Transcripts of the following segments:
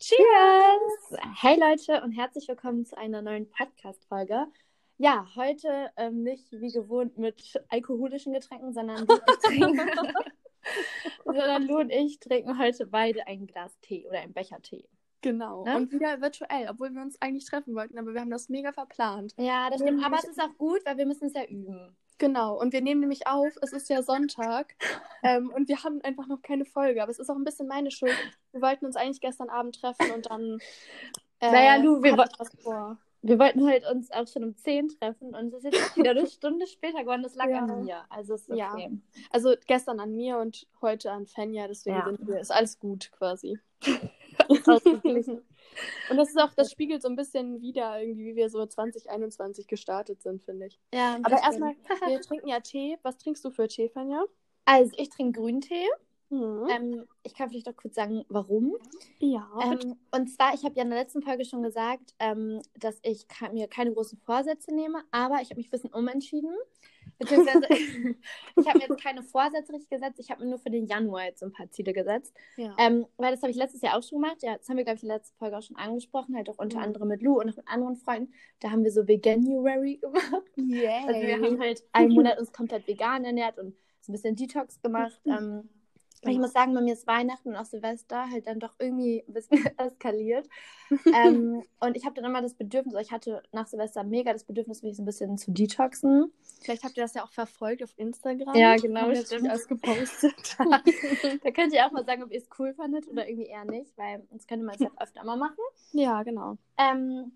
Cheers! Hey Leute und herzlich willkommen zu einer neuen Podcast-Folge. Ja, heute ähm, nicht wie gewohnt mit alkoholischen Getränken, sondern Lu, trinken, sondern Lu und ich trinken heute beide ein Glas Tee oder ein Becher Tee. Genau. Ne? Und wieder virtuell, obwohl wir uns eigentlich treffen wollten, aber wir haben das mega verplant. Ja, das stimmt. Aber es ist auch gut, weil wir müssen es ja üben. Genau. Und wir nehmen nämlich auf, es ist ja Sonntag ähm, und wir haben einfach noch keine Folge. Aber es ist auch ein bisschen meine Schuld. Wir wollten uns eigentlich gestern Abend treffen und dann. Äh, Naja, Lu, wir vor. Wir wollten heute uns auch schon um 10 treffen und es ist jetzt wieder eine Stunde später geworden. Das lag Ja. an mir. Also ist Ja. okay. Also gestern an mir und heute an Fenja, deswegen Ja. sind wir, ist alles gut quasi. Ausgeglichen. Und das ist auch, das spiegelt so ein bisschen wieder irgendwie, wie wir so 2021 gestartet sind, finde ich. Ja, Aber erstmal, wir trinken ja Tee. Was trinkst du für Tee, Fenja? Also, ich trinke Grüntee. Mhm. Ähm, ich kann vielleicht auch kurz sagen, warum. ja. Ähm, und zwar, ich habe ja in der letzten Folge schon gesagt, ähm, dass ich mir keine großen Vorsätze nehme, aber ich habe mich ein bisschen umentschieden. Beziehungsweise, ich habe mir jetzt keine Vorsätze richtig gesetzt, ich habe mir nur für den Januar jetzt so ein paar Ziele gesetzt. ja. Ähm, weil das habe ich letztes Jahr auch schon gemacht. Ja, das haben wir, glaube ich, in der letzten Folge auch schon angesprochen, halt auch unter Mhm. anderem mit Lou und auch mit anderen Freunden. Da haben wir so Veganuary gemacht. Yay. Also wir haben halt einen Monat uns komplett vegan ernährt und so ein bisschen Detox gemacht. Ähm, und ich muss sagen, bei mir ist Weihnachten und auch Silvester halt dann doch irgendwie ein bisschen eskaliert. ähm, und ich habe dann immer das Bedürfnis, ich hatte nach Silvester mega das Bedürfnis, mich so ein bisschen zu detoxen. Vielleicht habt ihr das ja auch verfolgt auf Instagram. Ja, genau, stimmt. irgendwie alles gepostet. da könnt ihr auch mal sagen, ob ihr es cool fandet oder irgendwie eher nicht, weil sonst könnte man es halt öfter mal machen. ja, genau. Ähm,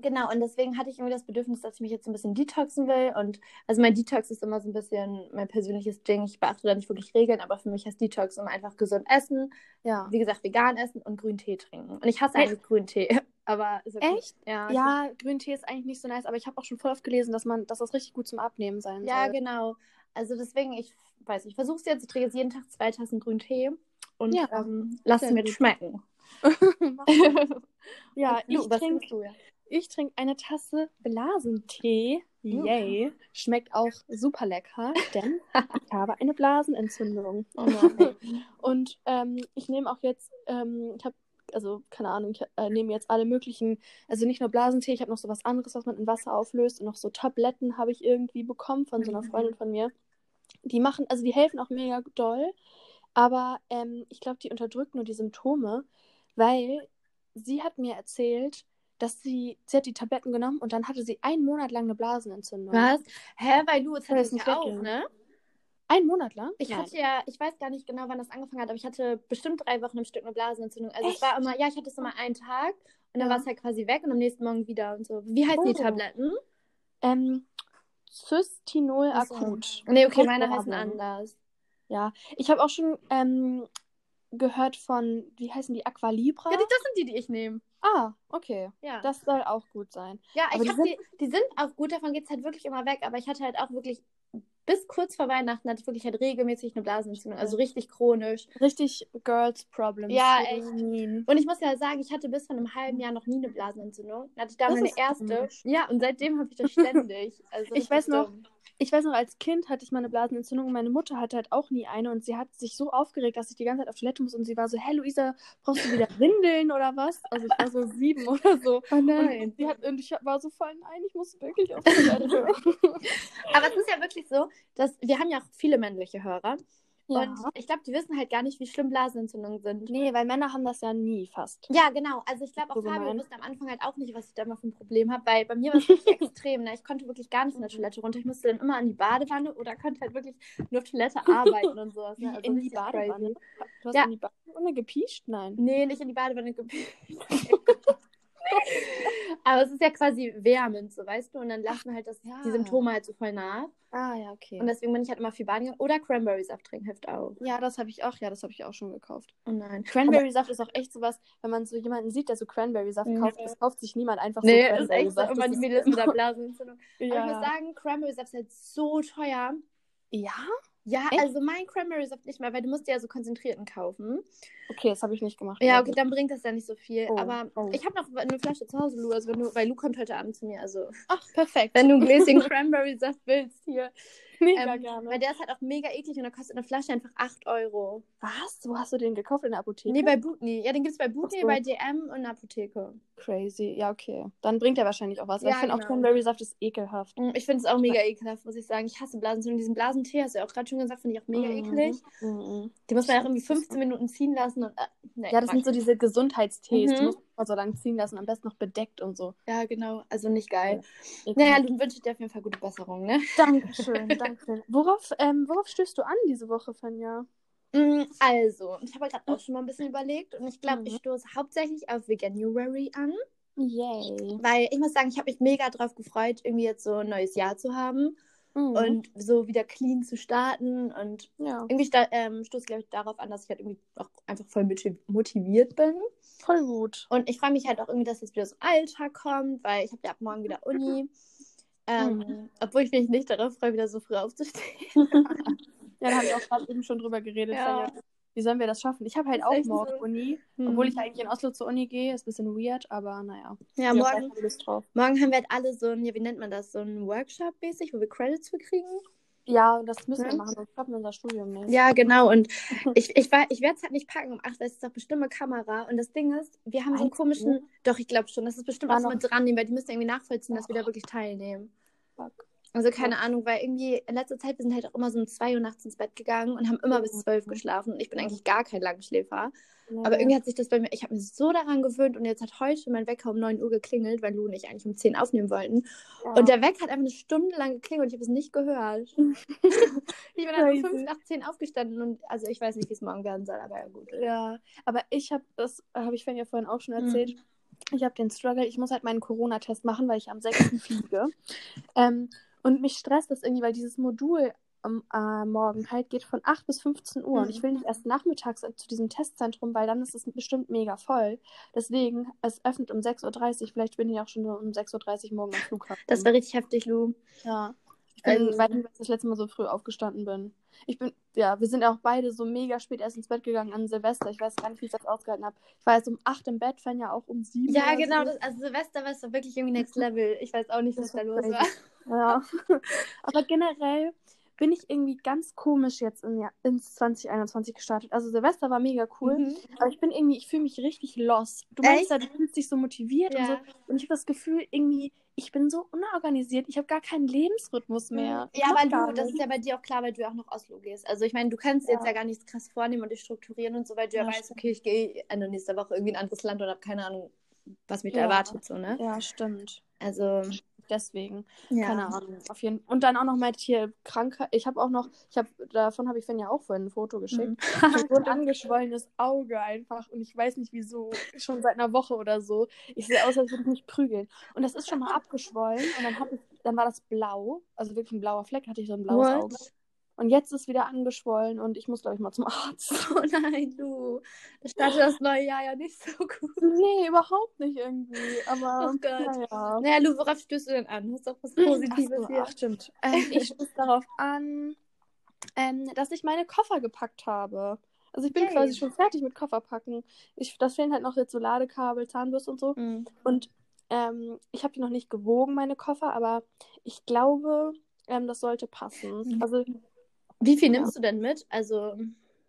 genau, und deswegen hatte ich irgendwie das Bedürfnis, dass ich mich jetzt so ein bisschen detoxen will. Und also mein Detox ist immer so ein bisschen mein persönliches Ding. Ich beachte da nicht wirklich Regeln, aber für mich heißt Detox immer einfach gesund essen, Ja. wie gesagt, vegan essen und grünen Tee trinken. Und ich hasse Hey. eigentlich grünen Tee, aber ist okay. Echt? Ja, Ja, Grüntee ist eigentlich nicht so nice, aber ich habe auch schon voll oft gelesen, dass man, dass das richtig gut zum Abnehmen sein ja, soll. genau. Also deswegen, ich weiß, ich versuche es jetzt. Ich trinke jetzt jeden Tag zwei Tassen grünen Tee und Ja, ähm, lass es mir gut. schmecken. ja, ich trinke du ja? Ich trink eine Tasse Blasentee. Yay. Schmeckt auch super lecker, denn ich habe eine Blasenentzündung. Oh. Und ähm, ich nehme auch jetzt, ähm, ich habe, also keine Ahnung, ich äh, nehme jetzt alle möglichen, also nicht nur Blasentee, ich habe noch so was anderes, was man in Wasser auflöst und noch so Tabletten habe ich irgendwie bekommen von so einer Mhm. Freundin von mir. Die machen, also die helfen auch mega doll, aber ähm, ich glaube, die unterdrücken nur die Symptome, weil sie hat mir erzählt, dass sie, sie hat die Tabletten genommen und dann hatte sie einen Monat lang eine Blasenentzündung. Was? Hä, weil du, jetzt hattest ja nicht auch, weggehen? ne? Einen Monat lang? Ich Nein. hatte ja, ich weiß gar nicht genau, wann das angefangen hat, aber ich hatte bestimmt drei Wochen im Stück eine Blasenentzündung. Also es war immer, ja, ich hatte es immer einen Tag und dann Ja. war es halt quasi weg und am nächsten Morgen wieder und so. Wie heißen die Oh. Tabletten? Ähm, Cystinol Ach so. akut. Nee, okay, meine heißen anders. Ja, ich habe auch schon ähm, gehört von, wie heißen die, Aqualibra? Ja, die, das sind die, die ich nehme. ah, okay. Ja, Das soll auch gut sein. ja aber ich die hab die, die sind auch gut, davon geht es halt wirklich immer weg, aber ich hatte halt auch wirklich, bis kurz vor Weihnachten hatte ich wirklich halt regelmäßig eine Blasenentzündung, also richtig chronisch. Richtig Girls Problems. Ja, echt. Und ich muss ja sagen, ich hatte bis vor einem halben Jahr noch nie eine Blasenentzündung. Dann hatte ich da Das meine erste. komisch. Ja, und seitdem habe ich das ständig. Also Ich weiß noch, dumm. Ich weiß noch, als Kind hatte ich mal eine Blasenentzündung und meine Mutter hatte halt auch nie eine und sie hat sich so aufgeregt, dass ich die ganze Zeit auf Toilette muss und sie war so, hey Luisa, brauchst du wieder Windeln oder was? Also ich war so sieben oder so. Oh Und, sie hat, und ich war so voll, nein, ich muss wirklich auf Toilette. Aber es ist ja wirklich so, dass wir haben ja auch viele männliche Hörer. Ja. Und ich glaube, die wissen halt gar nicht, wie schlimm Blasenentzündungen sind. Nee, weil Männer haben das ja nie fast. Ja, genau. Also ich glaube auch So Fabio wusste am Anfang halt auch nicht, was ich da mal für ein Problem habe, weil bei mir war es wirklich extrem. Ne? Ich konnte wirklich gar nicht von der Toilette runter. Ich musste dann immer an die Badewanne oder konnte halt wirklich nur auf Toilette arbeiten und sowas. Ne? Also in die Badewanne. crazy. Du hast Ja. in die Badewanne gepiescht? Nein. Nee, nicht in die Badewanne gepisst. Aber es ist ja quasi wärmend, so weißt du, und dann lassen halt das, ja. die Symptome halt so voll nach. Ah, ja, okay. Und deswegen bin ich halt immer viel baden gegangen. Oder Cranberry-Saft trinken hilft auch. ja, das habe ich auch, ja, das habe ich auch schon gekauft. Oh nein. Cranberry-Saft ist auch echt sowas, wenn man so jemanden sieht, der so Cranberry-Saft Mhm. kauft, das kauft sich niemand einfach Nee, so ist echt so immer die Mädels mit der Blasenentzündung. Aber ich muss Ja. sagen, Cranberry-Saft ist halt so teuer. ja? Ja, Echt? also mein Cranberry-Saft nicht mehr, weil du musst dir ja so konzentrierten kaufen. Okay, das habe ich nicht gemacht. Ja, okay, dann bringt das ja nicht so viel. Oh, Aber oh. ich habe noch eine Flasche zu Hause, Lu, also wenn du, weil Lu kommt heute Abend zu mir. Also, Ach, perfekt. wenn du ein Gläschen Cranberry-Saft willst hier. Mega Ähm, gerne. weil der ist halt auch mega eklig und da kostet eine Flasche einfach 8 Euro. Was? Wo hast du den gekauft? In der Apotheke? Nee, bei Butni. Ja, den gibt es bei Butni, so. bei DM und in der Apotheke. Crazy. Ja, okay. Dann bringt er wahrscheinlich auch was. Ja, ich finde auch genau. Cranberry-Saft ist ekelhaft. Mm, Ich finde es auch mega ekelhaft, muss ich sagen. Ich hasse Blasenentzündung. Diesen Blasentee, hast du ja auch gerade schon gesagt, finde ich auch mega Mhm. eklig. Mhm. Die muss man ja auch irgendwie 15 Minuten ziehen lassen und. Äh, nee, Ja, das sind so diese Gesundheitstees. Mhm. Die muss man so lange ziehen lassen. Am besten noch bedeckt und so. Ja, genau. Also nicht geil. Ekelhaft. Naja, dann wünsche ich dir auf jeden Fall gute Besserung, ne? Dankeschön, Dankeschön. Worauf, ähm, worauf stößt du an diese Woche, Fanja? Mm, Also, ich habe gerade auch schon mal ein bisschen überlegt und ich glaube, Mhm. ich stoße hauptsächlich auf Veganuary an, Yay. weil ich muss sagen, ich habe mich mega drauf gefreut, irgendwie jetzt so ein neues Jahr zu haben Mhm. und so wieder clean zu starten und ja, irgendwie sta- ähm, stoße ich glaube ich darauf an, dass ich halt irgendwie auch einfach voll motiv- motiviert bin voll gut. und ich freue mich halt auch irgendwie, dass jetzt wieder so Alltag kommt, weil ich habe ja ab morgen wieder Uni. Ähm, Mhm. Obwohl ich mich nicht darauf freue, wieder so früh aufzustehen. Ja, da haben wir auch gerade eben schon drüber geredet. Ja. Wie sollen wir das schaffen? Ich habe halt auch morgen so. Uni. Hm. Obwohl ich eigentlich in Oslo zur Uni gehe. Ist ein bisschen weird, aber naja. ja, Ich hab morgen, morgen haben wir halt alle so ein, ja, wie nennt man das, so ein Workshop mäßig, wo wir Credits für kriegen. Ja, das müssen wir Ja. machen, sonst wir unser Studium nicht. Ja, genau. Und ich, ich, war- ich werde es halt nicht packen um 8, weil es ist doch bestimmt eine Kamera. Und das Ding ist, wir haben so einen komischen. Doch, ich glaube schon. Das ist bestimmt noch- mit dran nehmen, weil die müssen irgendwie nachvollziehen, dass wir da wirklich teilnehmen. Fuck. Also keine Ahnung, weil irgendwie in letzter Zeit, wir sind halt auch immer so um 2 Uhr nachts ins Bett gegangen und haben immer bis Mhm. 12 geschlafen. Und ich bin eigentlich gar kein Langschläfer. Ja. Aber irgendwie hat sich das bei mir, ich habe mir so daran gewöhnt und jetzt hat heute mein Wecker um 9 Uhr geklingelt, weil Lu und ich eigentlich um 10 aufnehmen wollten. ja. Und der Wecker hat einfach eine Stunde lang geklingelt und ich habe es nicht gehört. ich bin dann um. 5 nach 10 aufgestanden und also ich weiß nicht, wie es morgen werden soll, aber ja gut. Ja, aber ich habe, das habe ich ja vorhin auch schon Mhm. erzählt. Ich habe den Struggle, ich muss halt meinen Corona-Test machen, weil ich am 6. fliege. Ähm, und mich stresst das irgendwie, weil dieses Modul am äh, Morgen halt geht von 8 bis 15 Uhr. Mhm. Und ich will nicht erst nachmittags zu diesem Testzentrum, weil dann ist es bestimmt mega voll. Deswegen, es öffnet um 6.30 Uhr. Vielleicht bin ich auch schon um 6.30 Uhr morgen am Flughafen. Das war richtig heftig, Lu. Ja. Ich bin, Also- weiß nicht, was ich das letzte Mal so früh aufgestanden bin. Ich bin, ja, wir sind auch beide so mega spät erst ins Bett gegangen an Silvester. Ich weiß gar nicht, wie ich das ausgehalten habe. Ich war jetzt um 8 im Bett, Fan ja auch um 7. Ja, genau. So. Das, also Silvester war es wirklich irgendwie next level. Ich weiß auch nicht, was Das da los war. Ja. Aber generell bin ich irgendwie ganz komisch jetzt in, ja, ins 2021 gestartet. Also Silvester war mega cool. Mhm. Aber ich bin irgendwie, ich fühle mich richtig lost. Du meinst ja, du fühlst dich so motiviert und so. Ja. Und ich habe das Gefühl, irgendwie, ich bin so unorganisiert. Ich habe gar keinen Lebensrhythmus mehr. Ich Ja, aber du, das ist ja bei dir auch klar, weil du ja auch noch Oslo gehst. Also ich meine, du kannst jetzt Ja. ja gar nichts krass vornehmen und dich strukturieren und so, weil du ja, Ja, weißt, okay, ich gehe Ende nächster Woche irgendwie in ein anderes Land und habe keine Ahnung, was mich da Ja. erwartet, so, ne? Ja, stimmt. Also, Deswegen. ja. Keine Ahnung. Auf jeden Und dann auch noch mal hier Krankheit. Ich habe auch noch, ich habe, davon habe ich Finn ja auch vorhin ein Foto geschickt. Mhm. so ein angeschwollenes Auge einfach. Und ich weiß nicht wieso. Schon seit einer Woche oder so. Ich sehe aus, als würde ich mich prügeln. Und das ist schon mal abgeschwollen. Und dann, ich, dann war das blau. Also wirklich ein blauer Fleck, hatte ich so ein blaues What? Auge. Und jetzt ist wieder angeschwollen und ich muss, glaube ich, mal zum Arzt. Oh nein, du. Das startet das neue Jahr ja nicht so gut. Nee, überhaupt nicht irgendwie. Aber Oh Gott. naja. Naja, Lu, worauf stößt du denn an? Hast du auch was Ach, Positives so, hier? ach stimmt. Ähm, ich stoße darauf an, ähm, dass ich meine Koffer gepackt habe. Also ich bin Yay. quasi schon fertig mit Kofferpacken. Ich, das fehlen halt noch jetzt so Ladekabel, Zahnbürste und so. Mhm. Und ähm, ich habe die noch nicht gewogen, meine Koffer, aber ich glaube, ähm, das sollte passen. Mhm. Also, Wie viel nimmst du denn mit? Also,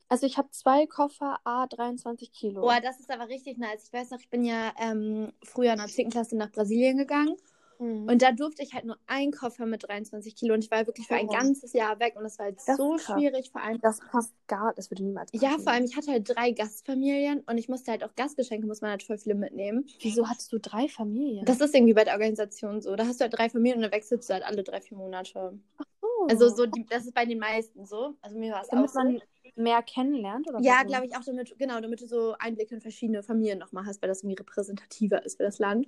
also ich habe zwei Koffer, A 23 Kilo. boah, das ist aber richtig nice. Ich weiß noch, ich bin ja ähm, früher in der 10. Klasse nach Brasilien gegangen. Mhm. Und da durfte ich halt nur einen Koffer mit 23 Kilo und ich war wirklich für ein Oh. ganzes Jahr weg und das war halt Das so schwierig, vor allem. das passt gar, das würde niemals passen. Ja, vor allem, ich hatte halt drei Gastfamilien und ich musste halt auch Gastgeschenke, muss man halt voll viele mitnehmen. Wieso hattest du drei Familien? Das ist irgendwie bei der Organisation so. Da hast du halt drei Familien und dann wechselst du halt alle drei, vier Monate. Oh. Also so, die, das ist bei den meisten so. Also mir war es auch damit so. man mehr kennenlernt? Oder Ja, glaube ich auch damit, genau, damit du so Einblicke in verschiedene Familien nochmal hast, weil das irgendwie repräsentativer ist für das Land.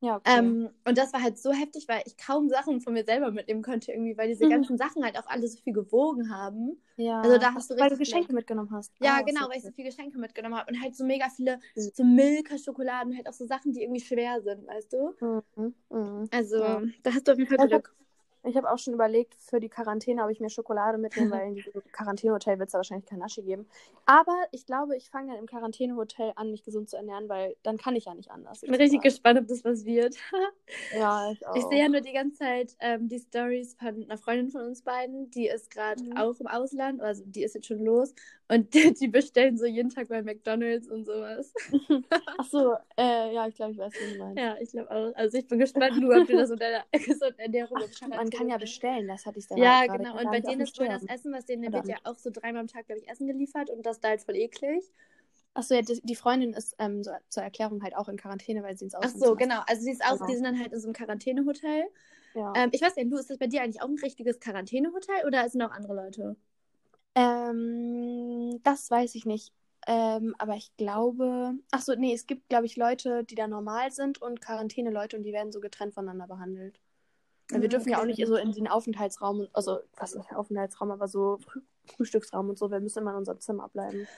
Ja, okay. Ähm, und das war halt so heftig, weil ich kaum Sachen von mir selber mitnehmen konnte, irgendwie, weil diese Mhm. ganzen Sachen halt auch alle so viel gewogen haben. ja. also da hast du Weil du Geschenke Glück. mitgenommen hast. Ja, Ah, genau, weil ich so viele Geschenke mitgenommen habe und halt so mega viele, Mhm. so Milka-Schokoladen, halt auch so Sachen, die irgendwie schwer sind, weißt du? Mhm. Mhm. Also, da hast du auf jeden Fall Glück. Ich habe auch schon überlegt, für die Quarantäne, ob ich mir Schokolade mitnehme, weil in diesem Quarantänehotel wird es wahrscheinlich kein Naschi geben. Aber ich glaube, ich fange dann im Quarantänehotel an, mich gesund zu ernähren, weil dann kann ich ja nicht anders. Ich bin richtig gespannt, ob das was wird. ja, ich auch. Ich sehe ja nur die ganze Zeit ähm, die Stories von einer Freundin von uns beiden, die ist gerade Mhm. auch im Ausland, also die ist jetzt schon los und die, bestellen so jeden Tag bei McDonalds und sowas. Ach so, äh, ja, ich glaube, ich weiß, wie du meinst. Ja, ich glaube auch. Also ich bin gespannt, nur ob du das unter der gesunden Ernährung Ach, im stimmt, man kann ja bestellen, das hatte ich dann Ja, genau. Und bei denen ist wohl das. Essen, was denen wird ja auch so dreimal am Tag, glaube ich, Essen geliefert und das da halt voll eklig. Achso, ja, die, die Freundin ist ähm, so, zur Erklärung halt auch in Quarantäne, weil sie ins Ach Ausland so, muss. genau. Also sie ist auch, Genau. die sind dann halt in so einem Quarantänehotel. Ja. Ähm, ich weiß nicht, Lu, ist das bei dir eigentlich auch ein richtiges Quarantänehotel oder sind auch andere Leute? Ähm, das weiß ich nicht. Ähm, aber ich glaube. Ach so, nee, es gibt, glaube ich, Leute, die da normal sind und Quarantäne-Leute und die werden so getrennt voneinander behandelt. Weil wir Ah, dürfen ja auch okay. nicht so in den Aufenthaltsraum, also, was ist der Aufenthaltsraum, aber so Früh Frühstücksraum und so, wir müssen immer in unserem Zimmer bleiben.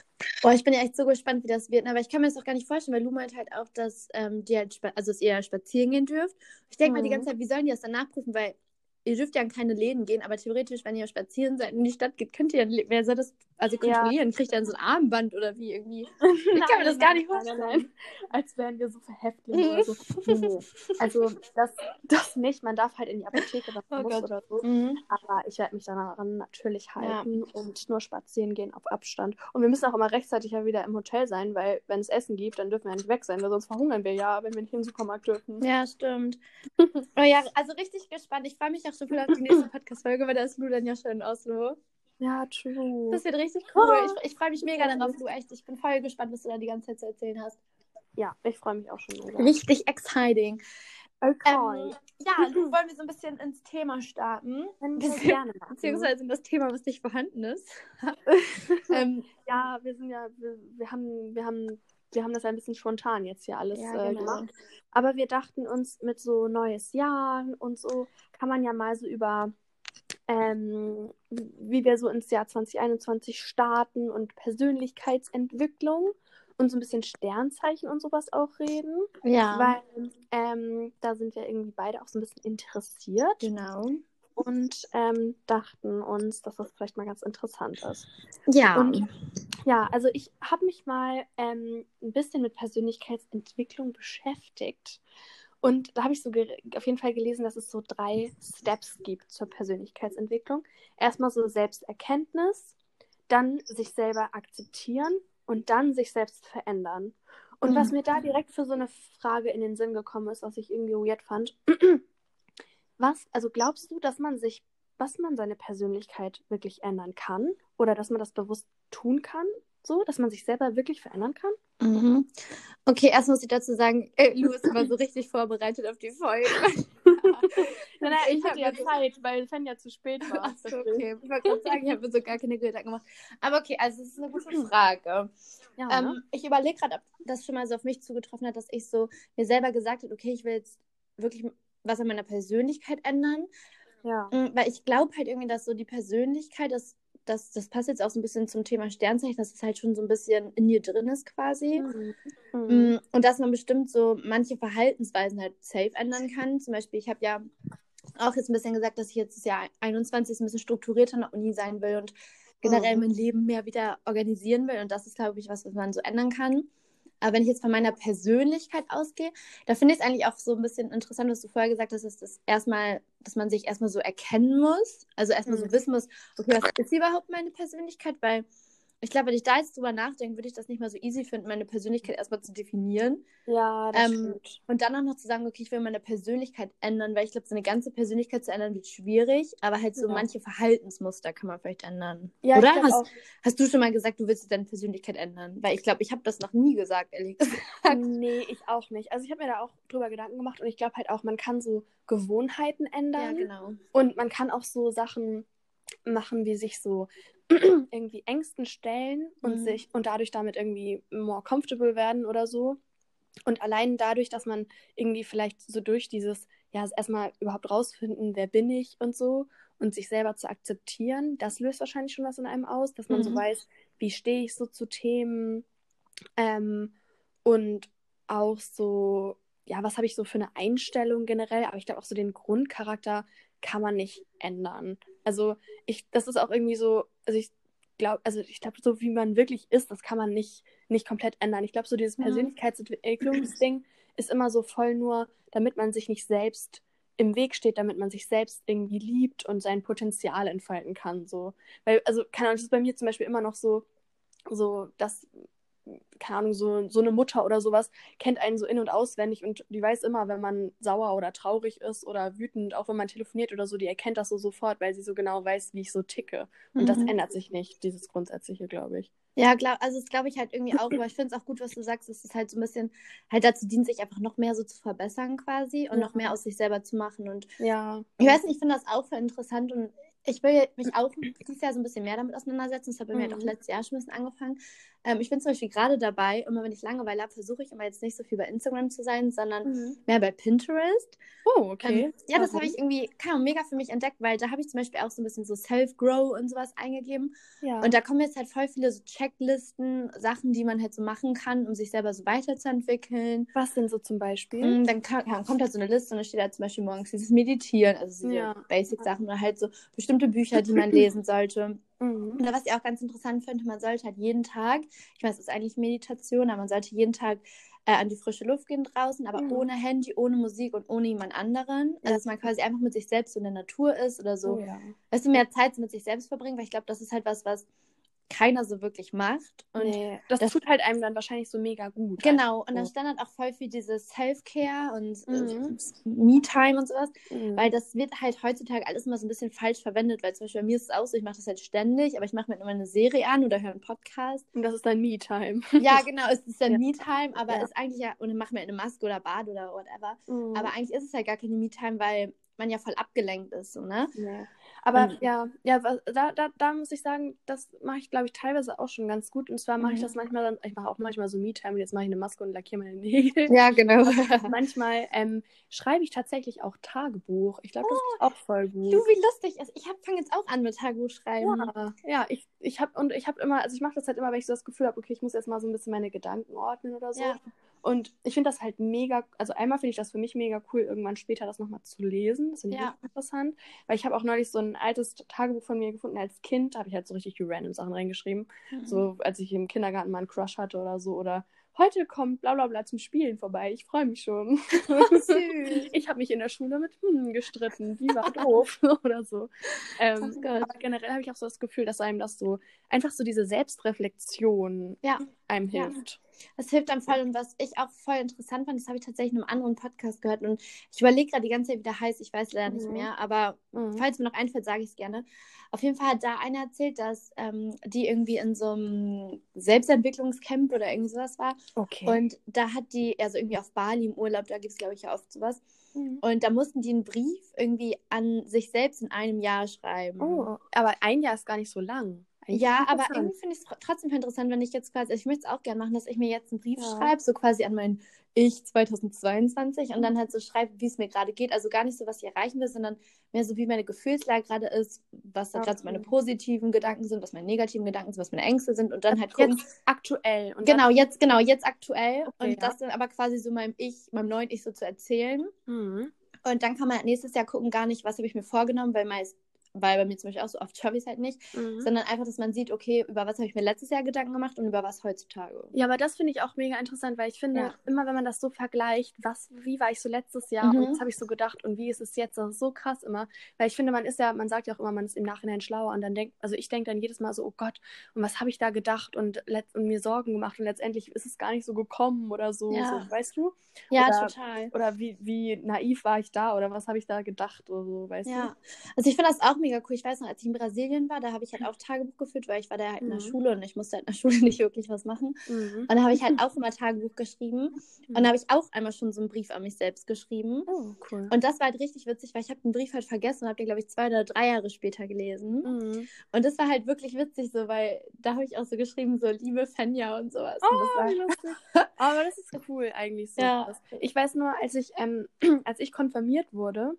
Boah, ich bin ja echt so gespannt, wie das wird. Aber ich kann mir das auch gar nicht vorstellen, weil Lu meint halt auch, dass ähm, die halt, also dass ihr spazieren gehen dürft. Ich denke mal die Mhm. ganze Zeit, wie sollen die das dann nachprüfen? Weil ihr dürft ja in keine Läden gehen, aber theoretisch, wenn ihr spazieren seid und in die Stadt geht, könnt ihr ja, wer soll das also Ja. kontrollieren? Kriegt ihr dann so ein Armband oder wie irgendwie? Ich kann mir das gar nicht nein, vorstellen. Nein, nein. Als wären wir so Verhäftlinge oder so. Nee. Also das, das nicht. Man darf halt in die Apotheke, man Oh muss oder so. Mhm. Aber ich werde mich daran natürlich Ja. halten und nur spazieren gehen auf Abstand. Und wir müssen auch immer rechtzeitig ja wieder im Hotel sein, weil wenn es Essen gibt, dann dürfen wir ja nicht weg sein, weil sonst verhungern wir ja, wenn wir nicht Supermarkt dürfen. Ja, stimmt. oh ja, also richtig gespannt. Ich freue mich auch schon voll auf die nächste Podcast-Folge, weil da ist Lu dann ja schon in Oslo. Ja, true. Das wird richtig cool. Oh. Ich, ich freue mich mega darauf, Lu. Echt, ich bin voll gespannt, was du da die ganze Zeit zu erzählen hast. Ja, ich freue mich auch schon mega. Richtig exciting. Okay. Ähm, ja, Lu, wollen wir so ein bisschen ins Thema starten? Bisschen- gerne machen. Beziehungsweise in das Thema, was nicht vorhanden ist. ähm, Ja, wir sind ja, wir, wir haben, wir haben, wir haben das ein bisschen spontan jetzt hier alles Ja, äh, genau. gemacht. Aber wir dachten uns mit so neues Jahr und so kann man ja mal so über ähm, wie wir so ins Jahr 2021 starten und Persönlichkeitsentwicklung und so ein bisschen Sternzeichen und sowas auch reden. ja, Weil ähm, da sind wir irgendwie beide auch so ein bisschen interessiert genau. Und ähm, dachten uns, dass das vielleicht mal ganz interessant ist. Ja. Und ja, also ich habe mich mal ähm, ein bisschen mit Persönlichkeitsentwicklung beschäftigt. Und da habe ich so auf jeden Fall gelesen, dass es so drei Steps gibt zur Persönlichkeitsentwicklung. Erstmal so Selbsterkenntnis, dann sich selber akzeptieren und dann sich selbst verändern. Und Mhm. was mir da direkt für so eine Frage in den Sinn gekommen ist, was ich irgendwie weird fand, was, also glaubst du, dass man sich, was man seine Persönlichkeit wirklich ändern kann? Oder dass man das bewusst tun kann? So, dass man sich selber wirklich verändern kann? Mhm. Okay, erst muss ich dazu sagen, äh, Lu ist immer so richtig vorbereitet auf die Folge. Nein, nein, ich hab hatte ja Zeit, weil Fan ja zu spät war. Ach so, okay. Ich wollte gerade sagen, ich habe mir so gar keine Gedanken gemacht. Aber okay, also es ist eine gute Frage. Ja, ne? Ähm, ich überlege gerade, ob das schon mal so auf mich zugetroffen hat, dass ich so mir selber gesagt habe, okay, ich will jetzt wirklich was an meiner Persönlichkeit ändern. ja. Mm, Weil ich glaube halt irgendwie, dass so die Persönlichkeit, das, das, das passt jetzt auch so ein bisschen zum Thema Sternzeichen, dass es halt schon so ein bisschen in dir drin ist quasi. Mhm. Mhm. Mm, Und dass man bestimmt so manche Verhaltensweisen halt safe ändern kann. Zum Beispiel, ich habe ja auch jetzt ein bisschen gesagt, dass ich jetzt das Jahr 21 ein bisschen strukturierter an der Uni sein will und generell Mhm. mein Leben mehr wieder organisieren will. Und das ist, glaube ich, was, was man so ändern kann. Aber wenn ich jetzt von meiner Persönlichkeit ausgehe, da finde ich es eigentlich auch so ein bisschen interessant, was du vorher gesagt hast, dass das erstmal, dass man sich erstmal so erkennen muss. Also erstmal so Mhm. wissen muss, okay, was ist überhaupt meine Persönlichkeit? Weil ich glaube, wenn ich da jetzt drüber nachdenke, würde ich das nicht mal so easy finden, meine Persönlichkeit erstmal zu definieren. Ja, das Ähm, stimmt. Und dann auch noch zu sagen, okay, ich will meine Persönlichkeit ändern, weil ich glaube, so eine ganze Persönlichkeit zu ändern wird schwierig, aber halt so Ja. manche Verhaltensmuster kann man vielleicht ändern. Ja, Oder? Hast, auch, hast du schon mal gesagt, du willst deine Persönlichkeit ändern? Weil ich glaube, ich habe das noch nie gesagt, ehrlich gesagt. nee, ich auch nicht. Also ich habe mir da auch drüber Gedanken gemacht und ich glaube halt auch, man kann so Gewohnheiten ändern. genau. Und man kann auch so Sachen machen, wie sich so irgendwie Ängsten stellen und Mhm. sich und dadurch damit irgendwie more comfortable werden oder so. Und allein dadurch, dass man irgendwie vielleicht so durch dieses, ja, erstmal überhaupt rausfinden, wer bin ich und so und sich selber zu akzeptieren, das löst wahrscheinlich schon was in einem aus, dass man so Mhm. weiß, wie stehe ich so zu Themen ähm, und auch so, ja, was habe ich so für eine Einstellung generell, aber ich glaube auch so den Grundcharakter kann man nicht ändern. Also ich, das ist auch irgendwie so, also ich glaube, also ich glaube, so wie man wirklich ist, das kann man nicht, nicht komplett ändern. Ich glaube, so dieses. Persönlichkeitsentwicklungsding ist immer so voll nur, damit man sich nicht selbst im Weg steht, damit man sich selbst irgendwie liebt und sein Potenzial entfalten kann. So. Weil, also, keine Ahnung, das ist bei mir zum Beispiel immer noch so, so, dass, keine Ahnung, so, so eine Mutter oder sowas kennt einen so in- und auswendig und die weiß immer, wenn man sauer oder traurig ist oder wütend, auch wenn man telefoniert oder so, die erkennt das so sofort, weil sie so genau weiß, wie ich so ticke. Und das Mhm. ändert sich nicht, dieses Grundsätzliche, glaube ich. Ja, glaub, also das glaube ich halt irgendwie auch, aber ich finde es auch gut, was du sagst, dass es halt so ein bisschen halt dazu dient, sich einfach noch mehr so zu verbessern quasi und Ja. noch mehr aus sich selber zu machen. Und Ja. ich weiß nicht, ich finde das auch voll interessant und ich will mich auch dieses Jahr so ein bisschen mehr damit auseinandersetzen. Das hat bei mir halt auch Mhm. letztes Jahr schon ein bisschen angefangen. Ähm, ich bin zum Beispiel gerade dabei, immer wenn ich Langeweile habe, versuche ich immer jetzt nicht so viel bei Instagram zu sein, sondern Mhm. mehr bei Pinterest. Oh, okay. Ähm, ja, das habe ich irgendwie Ahnung, mega für mich entdeckt, weil da habe ich zum Beispiel auch so ein bisschen so Self-Grow und sowas eingegeben. Ja. Und da kommen jetzt halt voll viele so Checklisten, Sachen, die man halt so machen kann, um sich selber so weiterzuentwickeln. Was denn so zum Beispiel? Mm, Dann kann, kann, kommt halt so eine Liste und da steht halt zum Beispiel morgens dieses Meditieren, also diese Ja. Basic-Sachen oder halt so bestimmte Bücher, die man lesen sollte. Mhm. Und was ich auch ganz interessant finde, man sollte halt jeden Tag, ich weiß, es ist eigentlich Meditation, aber man sollte jeden Tag äh, an die frische Luft gehen draußen, aber Mhm. ohne Handy, ohne Musik und ohne jemand anderen. Also dass man quasi einfach mit sich selbst so in der Natur ist oder so. Oh, ja. Weißt du, mehr Zeit mit sich selbst verbringen, weil ich glaube, das ist halt was, was keiner so wirklich macht. Und nee, das, das- tut halt einem dann wahrscheinlich so mega gut. Genau, und dann stand halt auch voll viel dieses Self-Care und Mhm. äh, Me-Time und sowas, Mhm. weil das wird halt heutzutage alles immer so ein bisschen falsch verwendet, weil zum Beispiel bei mir ist es auch so, ich mache das halt ständig, aber ich mache mir immer eine Serie an oder höre einen Podcast. Und das ist dann Me-Time. Ja, genau, es ist dann Ja. Me-Time, aber Ja. ist eigentlich ja, und ich mache mir eine Maske oder Bad oder whatever, Mhm. aber eigentlich ist es halt gar keine Me-Time, weil man ja voll abgelenkt ist, so, ne? Nee. Aber Und- ja, ja, da, da, da muss ich sagen, das mache ich, glaube ich, teilweise auch schon ganz gut. Und zwar mache ich Mhm. das manchmal dann, ich mache auch manchmal so Me-Time und jetzt mache ich eine Maske und lackiere meine Nägel. Ja, genau. Manchmal ähm, schreibe ich tatsächlich auch Tagebuch. Ich glaube, das ist auch voll gut. Du, wie lustig. Also ich fange jetzt auch an mit Tagebuch schreiben. Ja, ja, ich, ich habe und ich habe immer, also ich mache das halt immer, wenn ich so das Gefühl habe, okay, ich muss jetzt mal so ein bisschen meine Gedanken ordnen oder so. Ja. Und ich finde das halt mega, also einmal finde ich das für mich mega cool, irgendwann später das nochmal zu lesen. Das finde ich Ja. interessant. Weil ich habe auch neulich so ein altes Tagebuch von mir gefunden als Kind. Da habe ich halt so richtig die random Sachen reingeschrieben. Mhm. So, als ich im Kindergarten mal einen Crush hatte oder so. Oder heute kommt bla bla bla zum Spielen vorbei. Ich freue mich schon. süß. Ich habe mich in der Schule mit hm gestritten. Die war doof oder so. Ähm, aber generell habe ich auch so das Gefühl, dass einem das so, einfach so diese Selbstreflexion Ja. einem Ja. hilft. Das hilft einem voll. Und was ich auch voll interessant fand, das habe ich tatsächlich in einem anderen Podcast gehört. Und ich überlege gerade die ganze Zeit, wie der heißt. Ich weiß leider nicht Mhm. mehr. Aber Mhm. falls mir noch einfällt, sage ich es gerne. Auf jeden Fall hat da einer erzählt, dass ähm, die irgendwie in so einem Selbstentwicklungscamp oder irgendwie sowas war. Okay. Und da hat die, also irgendwie auf Bali im Urlaub, da gibt es, glaube ich, ja oft sowas. Mhm. Und da mussten die einen Brief irgendwie an sich selbst in einem Jahr schreiben. Oh, aber ein Jahr ist gar nicht so lang. Ja, aber irgendwie finde ich es trotzdem interessant, wenn ich jetzt quasi, also ich möchte es auch gerne machen, dass ich mir jetzt einen Brief Ja. schreibe, so quasi an mein Ich 2022 und dann halt so schreibe, wie es mir gerade geht. Also gar nicht so, was ich erreichen will, sondern mehr so, wie meine Gefühlslage gerade ist, was da gerade so meine Okay. positiven Gedanken sind, was meine negativen Gedanken sind, was meine Ängste sind und dann halt gucken. jetzt aktuell. Und Genau, jetzt, genau, jetzt aktuell Okay, und ja. das dann aber quasi so meinem Ich, meinem neuen Ich so zu erzählen. Mhm. Und dann kann man nächstes Jahr gucken, gar nicht, was habe ich mir vorgenommen, weil meist, weil bei mir zum Beispiel auch so oft schaffe ich es halt nicht, Mhm. sondern einfach, dass man sieht, okay, über was habe ich mir letztes Jahr Gedanken gemacht und über was heutzutage. Ja, aber das finde ich auch mega interessant, weil ich finde, Ja. immer wenn man das so vergleicht, was, wie war ich so letztes Jahr Mhm. und was habe ich so gedacht und wie ist es jetzt, das ist so krass immer. Weil ich finde, man ist ja, man sagt ja auch immer, man ist im Nachhinein schlauer und dann denkt, also ich denke dann jedes Mal so, oh Gott, und was habe ich da gedacht und, und mir Sorgen gemacht und letztendlich ist es gar nicht so gekommen oder so, Ja. so weißt du? Ja, Oder- total. Oder wie, wie naiv war ich da oder was habe ich da gedacht oder so, weißt Ja, also ich finde das auch mega cool. Ich weiß noch, als ich in Brasilien war, da habe ich halt auch Tagebuch geführt, weil ich war da halt in der Mhm. Schule und ich musste halt in der Schule nicht wirklich was machen. Mhm. Und da habe ich halt auch immer Tagebuch geschrieben. Und da habe ich auch einmal schon so einen Brief an mich selbst geschrieben. Oh, cool. Und das war halt richtig witzig, weil ich habe den Brief halt vergessen und habe den, glaube ich, zwei oder drei Jahre später gelesen. Mhm. Und das war halt wirklich witzig so, weil da habe ich auch so geschrieben, so liebe Fenja und sowas. Und das Oh, war. Aber das ist cool eigentlich so. Ja. Ich weiß nur, als ich, ähm, als ich konfirmiert wurde,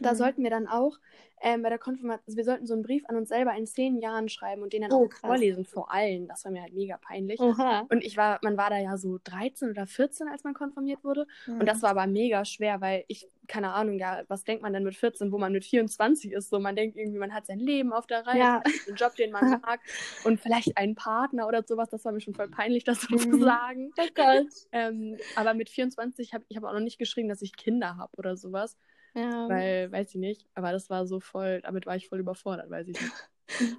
da Mhm. sollten wir dann auch ähm, bei der Konfirmation, also wir sollten so einen Brief an uns selber in zehn Jahren schreiben und den dann Oh, auch krass. vorlesen vor allen. Das war mir halt mega peinlich. Oha. Und ich war, man war da ja so 13 oder 14, als man konfirmiert wurde. Und das war aber mega schwer, weil ich, keine Ahnung, ja, was denkt man denn mit 14, wo man mit 24 ist? So, man denkt irgendwie, man hat sein Leben auf der Reihe, Ja. einen Job, den man mag und vielleicht einen Partner oder sowas. Das war mir schon voll peinlich, das so zu Mhm. sagen. Oh Gott. Ähm, aber mit 24 habe ich hab auch noch nicht geschrieben, dass ich Kinder habe oder sowas. Ja. Weil, weiß ich nicht, aber das war so voll, damit war ich voll überfordert, weiß ich nicht.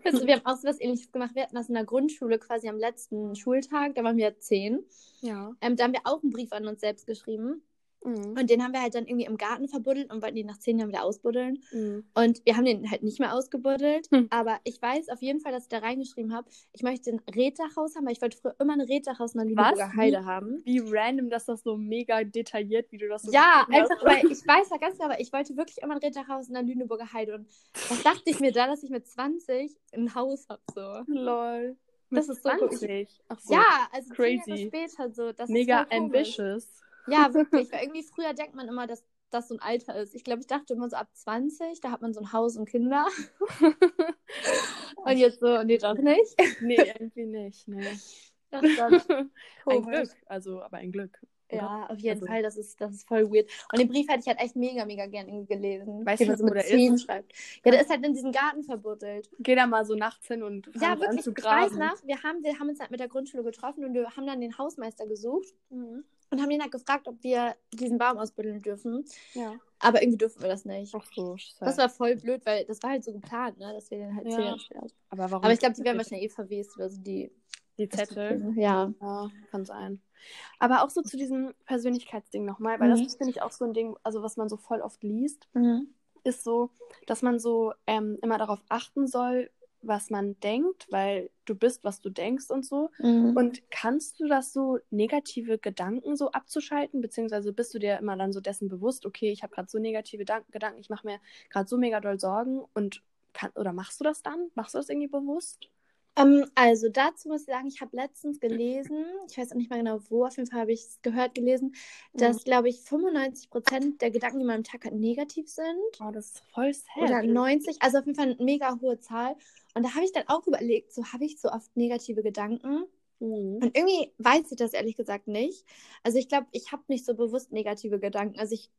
Also, wir haben auch so was ähnliches gemacht. Wir hatten das in der Grundschule quasi am letzten Schultag, da waren wir zehn. Ja. Ähm, da haben wir auch einen Brief an uns selbst geschrieben. Mhm. Und den haben wir halt dann irgendwie im Garten verbuddelt und wollten ihn nach zehn Jahren wieder ausbuddeln. Mhm. Und wir haben den halt nicht mehr ausgebuddelt. Hm. Aber ich weiß auf jeden Fall, dass ich da reingeschrieben habe, ich möchte ein Reddachhaus haben, weil ich wollte früher immer ein Reddachhaus in der Lüneburger? Heide haben. Wie random, dass das so mega detailliert, wie du das so Ja, einfach, weil ich weiß ja ganz genau, aber ich wollte wirklich immer ein Reddachhaus in der Lüneburger Heide. Und was dachte ich mir da, dass ich mit 20 ein Haus habe, so. Lol. Das ist so 20. Ach so. Ja, also zehn Jahre Crazy. später so. Das Mega ambitious. Ja, wirklich. Weil irgendwie früher denkt man immer, dass das so ein Alter ist. Ich glaube, ich dachte immer so ab 20, da hat man so ein Haus und Kinder. Und jetzt so, nee, doch nicht. nee, irgendwie nicht. Nee. Ach Gott, ein. Glück. Also, aber ein Glück. oder? Ja, auf jeden Also- Fall, das ist, das ist voll weird. Und den Brief hätte ich halt echt mega, mega gern gelesen. Weißt du, wo mit der zehn ist? schreibt. Ja, der ist halt in diesem Garten verbuddelt. Geh da mal so nachts hin und Ja, an wirklich, zu ich weiß graben. noch, wir haben, wir haben uns halt mit der Grundschule getroffen und wir haben dann den Hausmeister gesucht Mhm. Und haben ihn halt gefragt, ob wir diesen Baum ausbuddeln dürfen. Ja. Aber irgendwie dürfen wir das nicht. Ach so, Das war voll blöd, weil das war halt so geplant, ne, dass wir den halt Ja. aber warum? Aber ich glaube, die werden wahrscheinlich eh verwest, also die die Zettel. Ja. Ja, kann sein. Aber auch so zu diesem Persönlichkeitsding nochmal, weil das Mhm. ist, finde ich, auch so ein Ding, also was man so voll oft liest, Mhm. ist so, dass man so ähm, immer darauf achten soll, was man denkt, weil du bist, was du denkst und so. Mhm. Und kannst du das so, negative Gedanken so abzuschalten, beziehungsweise bist du dir immer dann so dessen bewusst, okay, ich habe gerade so negative Gedan- Gedanken, ich mache mir gerade so mega doll Sorgen und kann, oder machst du das dann? Machst du das irgendwie bewusst? Ähm, also dazu muss ich sagen, ich habe letztens gelesen, ich weiß auch nicht mehr genau wo, auf jeden Fall habe ich es gehört, gelesen, dass, glaube ich, 95% der Gedanken, die man am Tag hat, negativ sind. Oh, das ist voll sad. Oder 90, also auf jeden Fall eine mega hohe Zahl. Und da habe ich dann auch überlegt, so habe ich so oft negative Gedanken. Mhm. Und irgendwie weiß ich das ehrlich gesagt nicht. Also ich glaube, ich habe nicht so bewusst negative Gedanken. Also ich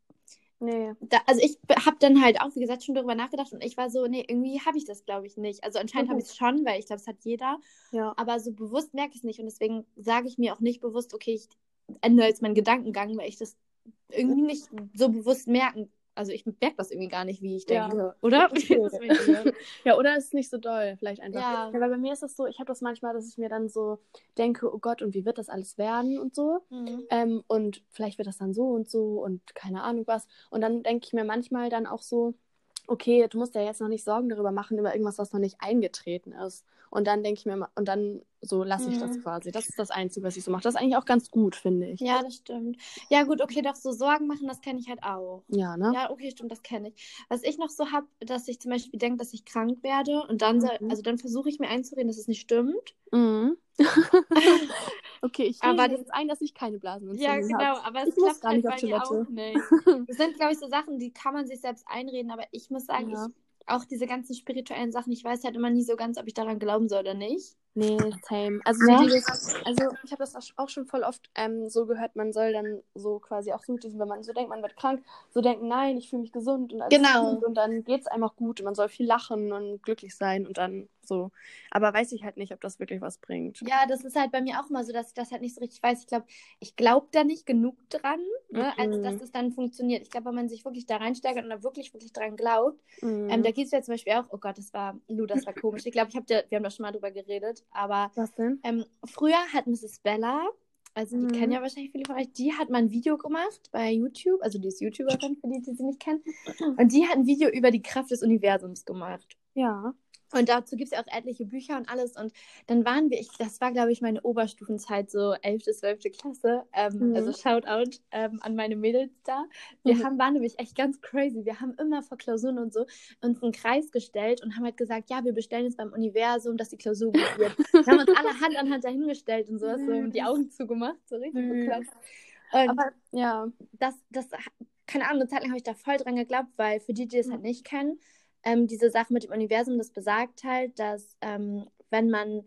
Nee. da, also ich habe dann halt auch, wie gesagt, schon darüber nachgedacht und ich war so, nee, irgendwie habe ich das, glaube ich, nicht. Also anscheinend Mhm. habe ich es schon, weil ich glaube, es hat jeder, Ja. aber so bewusst merke ich es nicht und deswegen sage ich mir auch nicht bewusst, okay, ich ändere jetzt meinen Gedankengang, weil ich das irgendwie nicht so bewusst merken. Also ich merke das irgendwie gar nicht, wie ich Ja. denke, oder? Mir so. Ja, oder ist nicht so doll, vielleicht einfach. Ja. weil bei mir ist es so, ich habe das manchmal, dass ich mir dann so denke, oh Gott, und wie wird das alles werden und so. Mhm. Ähm, und vielleicht wird das dann so und so und keine Ahnung was. Und dann denke ich mir manchmal dann auch so, okay, du musst ja jetzt noch nicht Sorgen darüber machen, über irgendwas, was noch nicht eingetreten ist. Und dann denke ich mir, ma- und dann so lasse ich das Mhm. quasi. Das ist das Einzige, was ich so mache. Das ist eigentlich auch ganz gut, finde ich. Ja, das stimmt. Ja, gut, okay, doch so Sorgen machen, das kenne ich halt auch. Ja, ne? Ja, okay, stimmt, das kenne ich. Was ich noch so habe, dass ich zum Beispiel denke, dass ich krank werde und dann, soll, Mhm. also dann versuche ich mir einzureden, dass es nicht stimmt. Mhm. okay, ich Aber das- jetzt ein, dass ich keine Ja, Blasenentzündung genau, habe. aber es Ich klappt halt bei mir auch nicht. Das sind, glaube ich, so Sachen, die kann man sich selbst einreden, aber ich muss sagen, Ja. ich, auch diese ganzen spirituellen Sachen, ich weiß halt immer nie so ganz, ob ich daran glauben soll oder nicht. Nee, same. Also, Ja. dieses, also ich habe das auch schon voll oft ähm, so gehört, man soll dann so quasi auch so mit diesem, wenn man so denkt, man wird krank, so denken, nein, ich fühle mich gesund und alles Genau. gut und dann geht es einem auch gut und man soll viel lachen und glücklich sein und dann so. Aber weiß ich halt nicht, ob das wirklich was bringt. Ja, das ist halt bei mir auch immer so, dass ich das halt nicht so richtig weiß. Ich glaube, ich glaube da nicht genug dran, ne, als Mhm. dass es dann funktioniert. Ich glaube, wenn man sich wirklich da reinsteigert und da wirklich, wirklich dran glaubt, Mhm. ähm, da geht es ja zum Beispiel auch, oh Gott, das war, Lu, das war komisch. Ich glaube, ich hab dir, wir haben da schon mal drüber geredet, aber was denn? ähm, früher hat Mrs. Bella, also die Mhm. kennen ja wahrscheinlich viele von euch, die hat mal ein Video gemacht bei YouTube, also die ist YouTuberin, für die, die sie nicht kennen. Und die hat ein Video über die Kraft des Universums gemacht. Ja. Und dazu gibt es ja auch etliche Bücher und alles. Und dann waren wir, ich, das war, glaube ich, meine Oberstufenzeit, so 11., 12. Klasse. Ähm, Mhm. Also Shoutout ähm, an meine Mädels da. Wir Mhm. haben, waren nämlich echt ganz crazy. Wir haben immer vor Klausuren und so uns einen Kreis gestellt und haben halt gesagt, ja, wir bestellen jetzt beim Universum, dass die Klausur gut wird. wir haben uns alle Hand an Hand dahingestellt und sowas so und die. Augen zugemacht, so richtig bekloppt. Und Aber ja. das, das keine Ahnung, eine Zeit lang habe ich da voll dran geglaubt, weil für die, die das halt nicht kennen, ähm, diese Sache mit dem Universum, das besagt halt, dass ähm, wenn man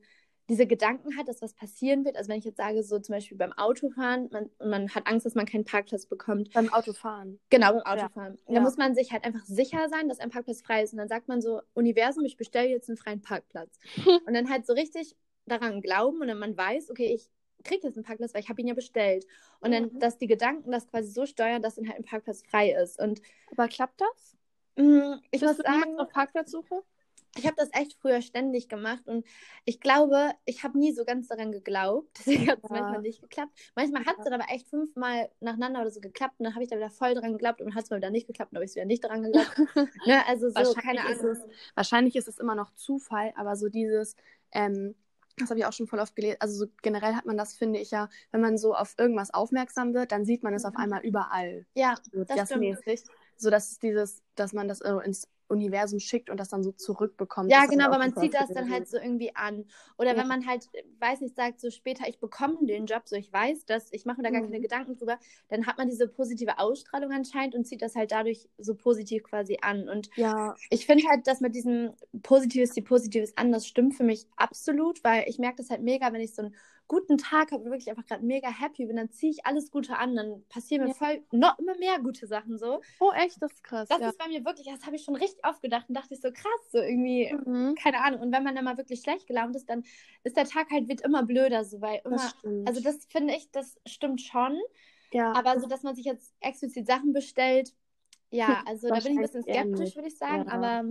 diese Gedanken hat, dass was passieren wird, also wenn ich jetzt sage, so zum Beispiel beim Autofahren, man, man hat Angst, dass man keinen Parkplatz bekommt. Beim Autofahren. Genau, beim Autofahren. Ja. Da muss man sich halt einfach sicher sein, dass ein Parkplatz frei ist. Und dann sagt man so, Universum, ich bestelle jetzt einen freien Parkplatz. und dann halt so richtig daran glauben und dann man weiß, okay, ich kriege jetzt einen Parkplatz, weil ich habe ihn ja bestellt. Und dann, Mhm. dass die Gedanken das quasi so steuern, dass dann halt ein Parkplatz frei ist. Und Aber klappt das? Mh, ich Bist muss du sagen, auf Parkplatzsuche? ich habe das echt früher ständig gemacht und ich glaube, ich habe nie so ganz daran geglaubt. Deswegen hat es Ja. manchmal nicht geklappt. Manchmal hat es dann aber echt fünfmal nacheinander oder so geklappt und dann habe ich da wieder voll dran geglaubt und dann hat es mal wieder nicht geklappt und habe ich wieder nicht daran geglaubt. ne? Also so, Wahrscheinlich keine ist Ahnung. es- Wahrscheinlich ist es immer noch Zufall, aber so dieses, ähm, das habe ich auch schon voll oft gelesen, also so generell hat man das, finde ich ja, wenn man so auf irgendwas aufmerksam wird, dann sieht man es auf Mhm. einmal überall. Ja, So das stimmt. mäßig. So dass es dieses, dass man das äh, ins Universum schickt und das dann so zurückbekommt. Ja, genau, aber man zieht das dann halt so irgendwie an. Oder Ja. wenn man halt, weiß nicht, sagt, so später, ich bekomme den Job, so ich weiß das, ich mache mir da gar Mhm. keine Gedanken drüber, dann hat man diese positive Ausstrahlung anscheinend und zieht das halt dadurch so positiv quasi an. Und Ja, ich finde halt, dass mit diesem Positives, die Positives an, das stimmt für mich absolut, weil ich merke das halt mega, wenn ich so einen guten Tag habe und wirklich einfach gerade mega happy bin, dann ziehe ich alles Gute an, dann passieren mir Ja. voll noch immer mehr gute Sachen so. oh echt, das ist krass. Das ja. ist bei mir wirklich, das habe ich schon richtig oft gedacht und dachte ich so krass, so irgendwie, Mhm, keine Ahnung. Und wenn man dann mal wirklich schlecht gelaunt ist, dann ist der Tag halt wird immer blöder, so weil immer, das also das finde ich, das stimmt schon, ja, aber so, dass man sich jetzt explizit Sachen bestellt, ja, also da bin ich ein bisschen skeptisch, würde ich sagen, aber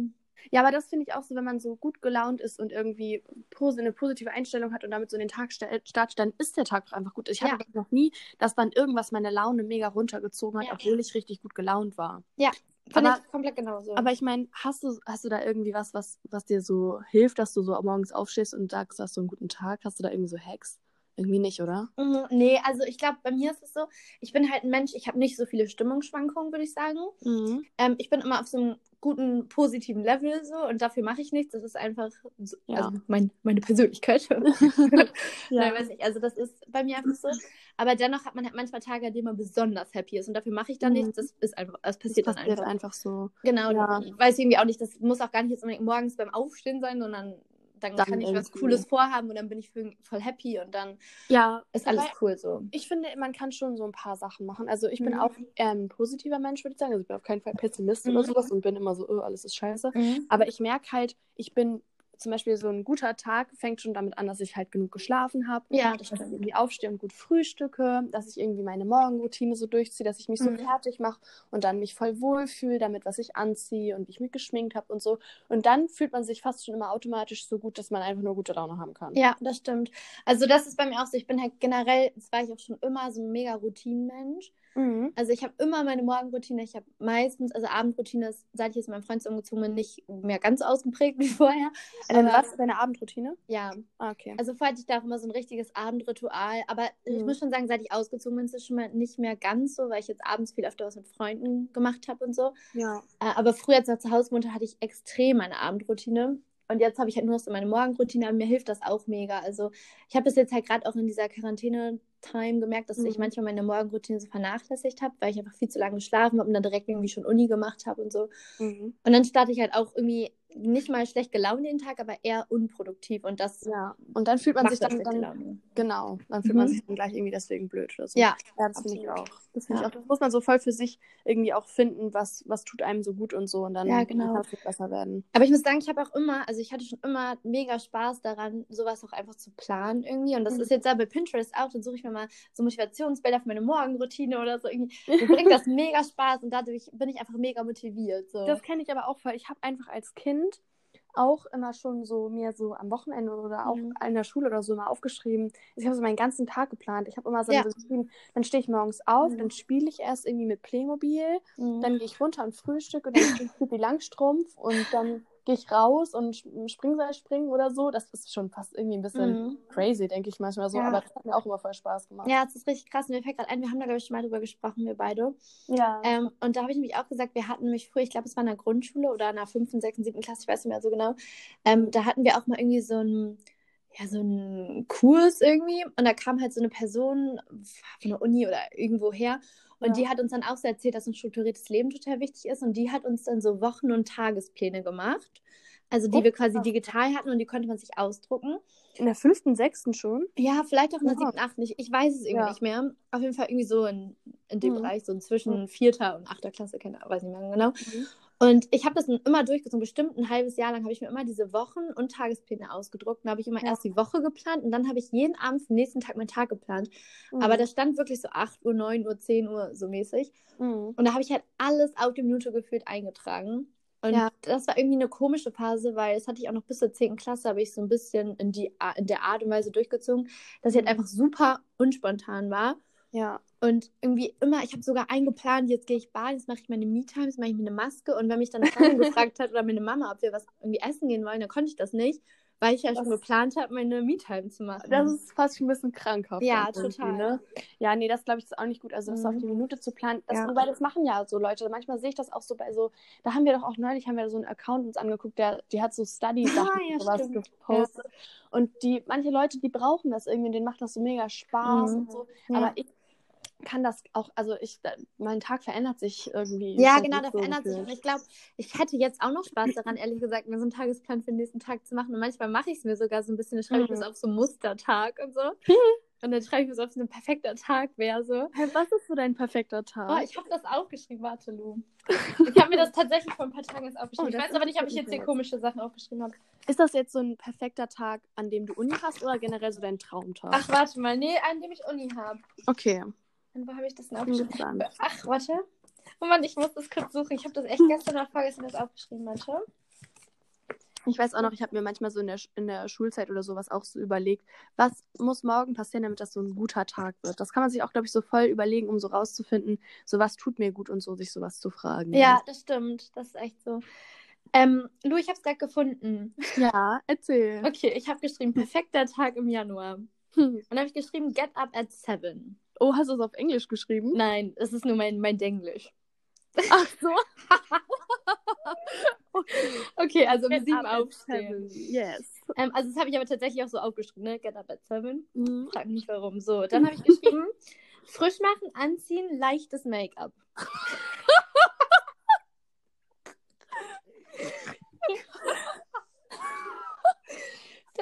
Ja, aber das finde ich auch so, wenn man so gut gelaunt ist und irgendwie pos eine positive Einstellung hat und damit so in den Tag startet, dann ist der Tag einfach gut. Ich hatte Ja. noch nie, dass dann irgendwas meine Laune mega runtergezogen hat, Ja. obwohl ich richtig gut gelaunt war. finde Aber- ich komplett genauso. Aber ich meine, hast du, hast du da irgendwie was, was, was dir so hilft, dass du so morgens aufstehst und sagst, du hast so einen guten Tag? Hast du da irgendwie so Hacks? Irgendwie nicht, oder? Mhm, nee, also ich glaube, bei mir ist es so, ich bin halt ein Mensch, ich habe nicht so viele Stimmungsschwankungen, würde ich sagen. Mhm. Ähm, ich bin immer auf so einem guten, positiven Level so und dafür mache ich nichts. Das ist einfach so, Ja. also mein, meine Persönlichkeit. Nein, weiß nicht. Also das ist bei mir einfach so. Aber dennoch hat man halt manchmal Tage, an denen man besonders happy ist und dafür mache ich dann Mhm. nichts. Das ist einfach, das Das passiert, passiert dann einfach. einfach so. Genau, Ja. ich weiß irgendwie auch nicht, das muss auch gar nicht jetzt unbedingt morgens beim Aufstehen sein, sondern dann, Dann kann ich was. Cooles vorhaben und dann bin ich voll happy und dann Ja, ist alles cool so. Ich finde, man kann schon so ein paar Sachen machen. Also ich bin Mhm. auch ähm, positiver Mensch, würde ich sagen. Also ich bin auf keinen Fall Pessimist Mhm. oder sowas und bin immer so, oh, alles ist scheiße. Aber ich merke halt, ich bin zum Beispiel so ein guter Tag fängt schon damit an, dass ich halt genug geschlafen habe. Ja, das Dass ich irgendwie aufstehe und gut frühstücke, dass ich irgendwie meine Morgenroutine so durchziehe, dass ich mich so Mhm. fertig mache und dann mich voll wohlfühle damit, was ich anziehe und wie ich mich geschminkt habe und so. Und dann fühlt man sich fast schon immer automatisch so gut, dass man einfach nur gute Laune haben kann. Ja, das stimmt. Also das ist bei mir auch so. Ich bin halt generell, das war ich auch schon immer, so ein mega Routinenmensch. Mhm. Also ich habe immer meine Morgenroutine. Ich habe meistens, also Abendroutine ist, seit ich jetzt mit meinem Freund umgezogen bin, nicht mehr ganz ausgeprägt wie vorher. Aber- was ist deine Abendroutine? Ja, Ah, okay. also vorher hatte ich da auch immer so ein richtiges Abendritual. Aber ich Mhm. muss schon sagen, seit ich ausgezogen bin, ist es schon mal nicht mehr ganz so, weil ich jetzt abends viel öfter was mit Freunden gemacht habe und so. ja. Äh, aber früher, als ich noch zu Hause wohnte, hatte ich extrem meine Abendroutine. Und jetzt habe ich halt nur noch so meine Morgenroutine, aber mir hilft das auch mega. Also ich habe das jetzt halt gerade auch in dieser Quarantäne-Time gemerkt, dass ich Mhm. manchmal meine Morgenroutine so vernachlässigt habe, weil ich einfach viel zu lange geschlafen habe und dann direkt irgendwie schon Uni gemacht habe und so. Mhm. Und dann starte ich halt auch irgendwie nicht mal schlecht gelaunt den Tag, aber eher unproduktiv. Und das Ja. Und dann fühlt man sich dann, dann genau, dann fühlt Mhm. man sich dann gleich irgendwie deswegen blöd oder so. Ja, Ja, das finde ich auch. Das finde Ja. ich auch. Das muss man so voll für sich irgendwie auch finden, was, was tut einem so gut und so. Und dann Ja, genau. kann es besser werden. Aber ich muss sagen, ich habe auch immer, also ich hatte schon immer mega Spaß daran, sowas auch einfach zu planen irgendwie. Und das Mhm. ist jetzt da bei Pinterest auch, dann suche ich mir mal so Motivationsbilder für meine Morgenroutine oder so. Irgendwie. Mir bringt das mega Spaß und dadurch bin ich einfach mega motiviert. So. Das kenne ich aber auch voll. Ich habe einfach als Kind auch immer schon so mir so am Wochenende oder auch Mhm. in der Schule oder so mal aufgeschrieben. Ich habe so meinen ganzen Tag geplant. Ich habe immer so Ja. geschrieben, dann stehe ich morgens auf, Mhm. dann spiele ich erst irgendwie mit Playmobil, Mhm. dann gehe ich runter und frühstücke und dann spiele ich Langstrumpf und dann gehe ich raus und Springseil springen oder so. Das ist schon fast irgendwie ein bisschen Mhm. crazy, denke ich manchmal so. Ja. Aber das hat mir auch immer voll Spaß gemacht. Ja, das ist richtig krass. Mir fällt gerade ein, wir haben da, glaube ich, schon mal drüber gesprochen, wir beide. Ja. Ähm, und da habe ich nämlich auch gesagt, wir hatten nämlich früher, ich glaube, es war in der Grundschule oder in der 5., 6., 7. Klasse, ich weiß nicht mehr so genau. Ähm, da hatten wir auch mal irgendwie so einen, ja, so einen Kurs irgendwie. Und da kam halt so eine Person von der Uni oder irgendwo her. Und Ja. die hat uns dann auch so erzählt, dass ein strukturiertes Leben total wichtig ist. Und die hat uns dann so Wochen- und Tagespläne gemacht. Also die Oh, wir quasi digital hatten und die konnte man sich ausdrucken. In der fünften, sechsten schon? Ja, vielleicht auch in der siebten, achten. Ich, ich weiß es irgendwie nicht mehr. Auf jeden Fall irgendwie so in, in dem Mhm. Bereich, so zwischen vierter und achter Klasse, keine weiß nicht mehr genau. Mhm. Und ich habe das immer durchgezogen. Bestimmt ein halbes Jahr lang habe ich mir immer diese Wochen- und Tagespläne ausgedruckt. Dann habe ich immer Ja. erst die Woche geplant und dann habe ich jeden Abend für den nächsten Tag meinen Tag geplant. Aber Mhm. da stand wirklich so 8 Uhr, 9 Uhr, 10 Uhr so mäßig. Mhm. Und da habe ich halt alles auf die Minute gefühlt eingetragen. Und Ja. das war irgendwie eine komische Phase, weil das hatte ich auch noch bis zur 10. Klasse, habe ich so ein bisschen in, die, in der Art und Weise durchgezogen, dass ich halt Mhm. einfach super unspontan war. Ja. Und irgendwie immer, ich habe sogar eingeplant, jetzt gehe ich baden, jetzt mache ich meine Me-Time, jetzt mache ich mir eine Maske. Und wenn mich dann eine Freundin gefragt hat oder meine Mama, ob wir was irgendwie essen gehen wollen, dann konnte ich das nicht, weil ich ja schon Das- geplant habe, meine Me-Time zu machen. Das ist fast schon ein bisschen krankhaft. Ja, total. Ne? Ja, nee, das glaube ich ist auch nicht gut. Also das Mhm. auf die Minute zu planen. Das, Ja. Wobei das machen ja so Leute. Manchmal sehe ich das auch so bei so, da haben wir doch auch neulich, haben wir so einen Account uns angeguckt, der, die hat so Study-Sachen Ah, ja, sowas stimmt. gepostet. Und die, manche Leute, die brauchen das irgendwie, denen macht das so mega Spaß Mhm. und so. Ja. Aber ich kann das auch, also ich, mein Tag verändert sich irgendwie. Ja, genau, der so verändert sich. Und ich glaube, ich hätte jetzt auch noch Spaß daran, ehrlich gesagt, mir so einen Tagesplan für den nächsten Tag zu machen. Und manchmal mache ich es mir sogar so ein bisschen, dann schreibe ich Mhm. mir so auf so einen Mustertag und so. Und dann schreibe ich mir so auf so ein perfekter Tag wäre so. Hey, was ist so dein perfekter Tag? Oh, ich habe das aufgeschrieben, warte, Lu. Ich habe mir das tatsächlich vor ein paar Tagen jetzt aufgeschrieben. Oh, ich das weiß aber nicht, ob ich jetzt hier komische Sachen aufgeschrieben habe. Ist das jetzt so ein perfekter Tag, an dem du Uni hast oder generell so dein Traumtag? Ach, warte mal. Nee, an dem ich Uni habe. okay. Und wo habe ich das denn aufgeschrieben? Ach, warte. Oh Mann, ich muss das kurz suchen. Ich habe das echt gestern oder vorgestern das aufgeschrieben, warte. Ich weiß auch noch, ich habe mir manchmal so in der, in der Schulzeit oder sowas auch so überlegt, was muss morgen passieren, damit das so ein guter Tag wird. Das kann man sich auch, glaube ich, so voll überlegen, um so rauszufinden, so was tut mir gut und so, sich sowas zu fragen. Ja, das stimmt. Das ist echt so. Ähm, Lu, ich habe es gerade gefunden. Ja, erzähl. Okay, ich habe geschrieben, perfekter Tag im Januar. Hm. Und dann habe ich geschrieben, get up at seven. Oh, hast du es auf Englisch geschrieben? Nein, es ist nur mein, mein Denglisch. Ach so. Okay, also um Get sieben up at aufstehen. Yes. Ähm, also das habe ich aber tatsächlich auch so aufgeschrieben, ne? Get up at seven. Mhm. Frag mich warum. So, dann habe ich geschrieben, frisch machen, anziehen, leichtes Make-up.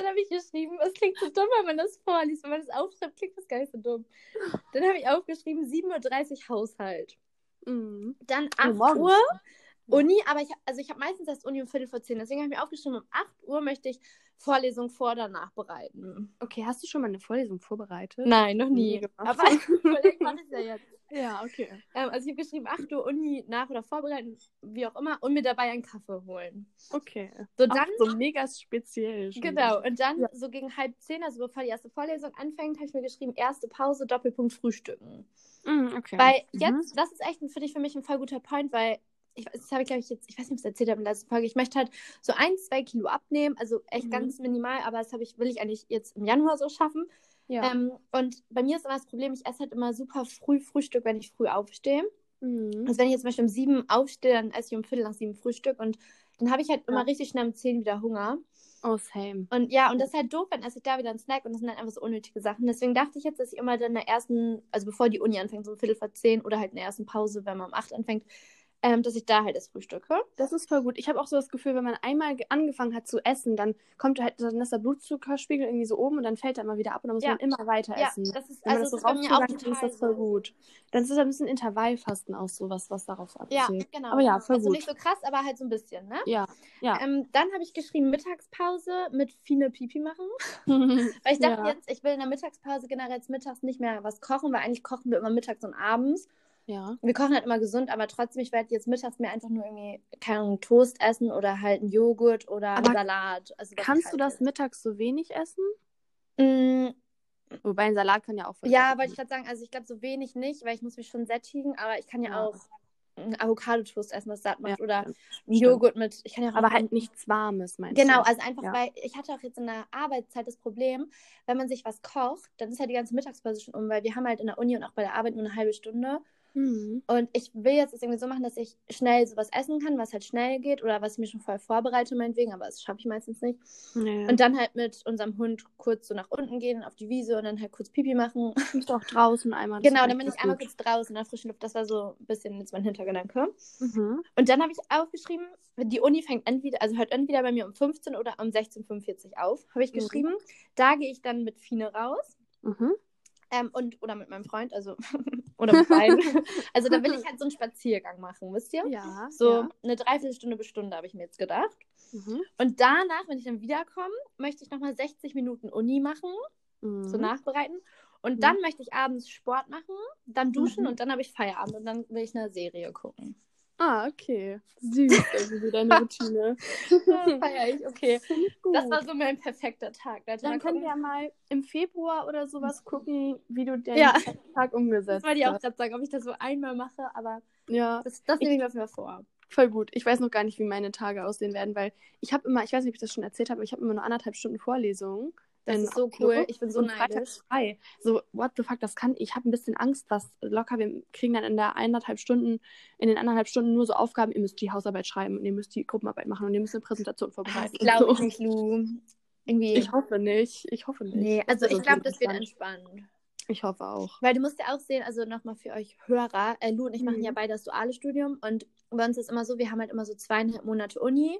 Dann habe ich geschrieben, es klingt so dumm, wenn man das vorliest, wenn man das aufschreibt, klingt das gar nicht so dumm. Dann habe ich aufgeschrieben, 7.30 Uhr Haushalt. Mhm. Dann Oh, 8 morgens. Uhr Uni, aber ich, also ich habe meistens erst Uni um Viertel vor 10. Deswegen habe ich mir aufgeschrieben, um 8 Uhr möchte ich Vorlesung vor oder nachbereiten. Okay, hast du schon mal eine Vorlesung vorbereitet? Nein, noch Nie nie. Aber vielleicht mache ich es ja jetzt. Ja, okay. Ähm, also ich habe geschrieben, 8 Uhr Uni nach oder vorbereiten, wie auch immer, und mir dabei einen Kaffee holen. Okay. So Auch dann, so mega speziell. schon genau, und dann Ja. so gegen halb zehn, also bevor die erste Vorlesung anfängt, habe ich mir geschrieben, erste Pause, Doppelpunkt Frühstücken. Mhm, okay. Weil Mhm. jetzt, das ist echt, finde ich, für mich ein voll guter Point, weil ich, das habe ich, glaube ich, jetzt, ich weiß nicht, ob ich es erzählt habe in der letzten Folge, ich möchte halt so ein, zwei Kilo abnehmen, also echt Mhm. ganz minimal, aber das habe ich, will ich eigentlich jetzt im Januar so schaffen. ja. Ähm, und bei mir ist immer das Problem, ich esse halt immer super früh Frühstück, wenn ich früh aufstehe. mhm. Also wenn ich jetzt zum Beispiel um sieben aufstehe, dann esse ich um Viertel nach sieben Frühstück und dann habe ich halt immer Ja. richtig schnell um zehn wieder Hunger. Oh, same. Und ja, und das ist halt doof, dann esse ich da wieder einen Snack und das sind dann einfach so unnötige Sachen. Deswegen dachte ich jetzt, dass ich immer dann in der ersten, also bevor die Uni anfängt, so um Viertel vor zehn oder halt in der ersten Pause, wenn man um acht anfängt, ähm, dass ich da halt das frühstücke. Das ist voll gut. Ich habe auch so das Gefühl, wenn man einmal ge- angefangen hat zu essen, dann kommt halt, dann ist der Blutzuckerspiegel irgendwie so oben und dann fällt er immer wieder ab und dann muss Ja. man immer weiter Ja, essen. das ist, Wenn man also das das so dann ist das voll so. gut. Dann ist es ein bisschen Intervallfasten auch so was, darauf Ja, abzielt. genau. Aber ja, voll also gut. nicht so krass, aber halt so ein bisschen, ne? Ja, ja. Ähm, dann habe ich geschrieben Mittagspause mit Fine Pipi machen. Weil ich dachte Ja. jetzt, ich will in der Mittagspause generell jetzt mittags nicht mehr was kochen, weil eigentlich kochen wir immer mittags und abends. Ja. Wir kochen halt immer gesund, aber trotzdem, ich werde jetzt mittags mir einfach nur irgendwie, keine Ahnung, Toast essen oder halt einen Joghurt oder einen Aber Salat. Also, Kannst ich du halt das mittags so wenig essen? will. Mm, Wobei ein Salat kann ja auch ja, wollte ich gerade sagen, also ich glaube so wenig nicht, weil ich muss mich schon sättigen, aber ich kann ja, Ja. auch einen Avocado-Toast essen, was satt macht. Ja, oder einen Joghurt mit, ich kann ja auch Aber halt nichts Warmes, meinst Genau, du? also einfach, Ja. weil ich hatte auch jetzt in der Arbeitszeit das Problem, wenn man sich was kocht, dann ist halt die ganze Mittagspause schon um, weil wir haben halt in der Uni und auch bei der Arbeit nur eine halbe Stunde. Mhm. Und ich will jetzt das irgendwie so machen, dass ich schnell sowas essen kann, was halt schnell geht oder was ich mir schon voll vorbereite, meinetwegen, aber das schaffe ich meistens nicht. Ja. Und dann halt mit unserem Hund kurz so nach unten gehen auf die Wiese und dann halt kurz Pipi machen. bist du auch draußen einmal. Genau, dann bin ich einmal kurz draußen in der frischen Luft. Das war so ein bisschen jetzt mein Hintergedanke. Mhm. Und dann habe ich aufgeschrieben, die Uni fängt entweder, also hört entweder bei mir um 15 oder um 16.45 auf, habe ich Mhm. geschrieben. Da gehe ich dann mit Fine raus. Mhm. Ähm, und, oder mit meinem Freund, also, oder mit beiden. also da will ich halt so einen Spaziergang machen, wisst ihr? Ja. So Ja. eine Dreiviertelstunde bis Stunde habe ich mir jetzt gedacht. Mhm. Und danach, wenn ich dann wiederkomme, möchte ich nochmal 60 Minuten Uni machen, Mhm. so nachbereiten. Und Mhm. dann möchte ich abends Sport machen, dann duschen Mhm. und dann habe ich Feierabend und dann will ich eine Serie gucken. Ah, okay. Süß, irgendwie deine Routine. Feier ich, okay. Ich. Das war so mein perfekter Tag. Leute. Dann können wir ja mal im Februar oder sowas gucken, wie du den Ja. Tag umgesetzt Das wollte ich auch hast. gerade sagen, ob ich das so einmal mache, aber Ja, das, das nehme ich mir auf jeden Fall vor. voll gut. Ich weiß noch gar nicht, wie meine Tage aussehen werden, weil ich habe immer, ich weiß nicht, ob ich das schon erzählt habe, aber ich habe immer nur anderthalb Stunden Vorlesungen. Das ist so cool. Ich bin so und neidisch. frei. So, what the fuck, das kann, ich habe ein bisschen Angst, was locker, wir kriegen dann in der eineinhalb Stunden, in den anderthalb Stunden nur so Aufgaben, ihr müsst die Hausarbeit schreiben und ihr müsst die Gruppenarbeit machen und ihr müsst eine Präsentation Ah, vorbereiten. Das glaube ich so. nicht, Lu. Irgendwie. Ich hoffe nicht, ich hoffe nicht. nee, also Das ich glaube, das wird entspannt. Ich hoffe auch. Weil du musst ja auch sehen, also nochmal für euch Hörer, äh, Lu und ich machen Mhm. ja beide das duale Studium und bei uns ist immer so, wir haben halt immer so zweieinhalb Monate Uni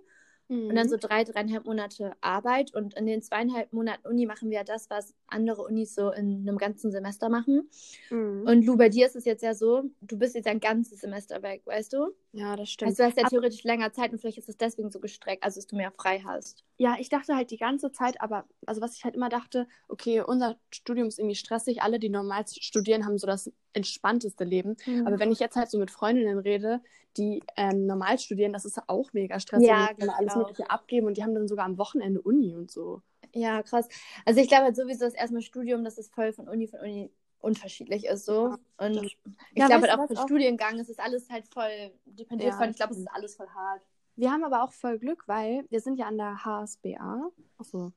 und dann so drei, dreieinhalb Monate Arbeit und in den zweieinhalb Monaten Uni machen wir ja das, was andere Unis so in einem ganzen Semester machen. Mhm. Und Lu, bei dir ist es jetzt ja so, du bist jetzt ein ganzes Semester weg, weißt du? Ja, das stimmt. Also du hast ja theoretisch länger Zeit und vielleicht ist es deswegen so gestreckt, also dass du mehr frei hast. Ja, ich dachte halt die ganze Zeit, aber also was ich halt immer dachte, okay, unser Studium ist irgendwie stressig, alle, die normal studieren, haben so das entspannteste Leben. Aber wenn ich jetzt halt so mit Freundinnen rede, die ähm, normal studieren, das ist auch mega stressig. Ja, und die glaub alles. Mögliche abgeben und die haben dann sogar am Wochenende Uni und so. Ja, krass. Also ich glaube halt sowieso, dass erstmal Studium, dass es voll von Uni von Uni unterschiedlich ist so. Und stimmt. ich Ja, glaube halt auch für? Studiengang, es ist alles halt voll dependiert Ja, von, ich glaube, es ist alles voll hart. Wir haben aber auch voll Glück, weil wir sind ja an der HSBA. Achso,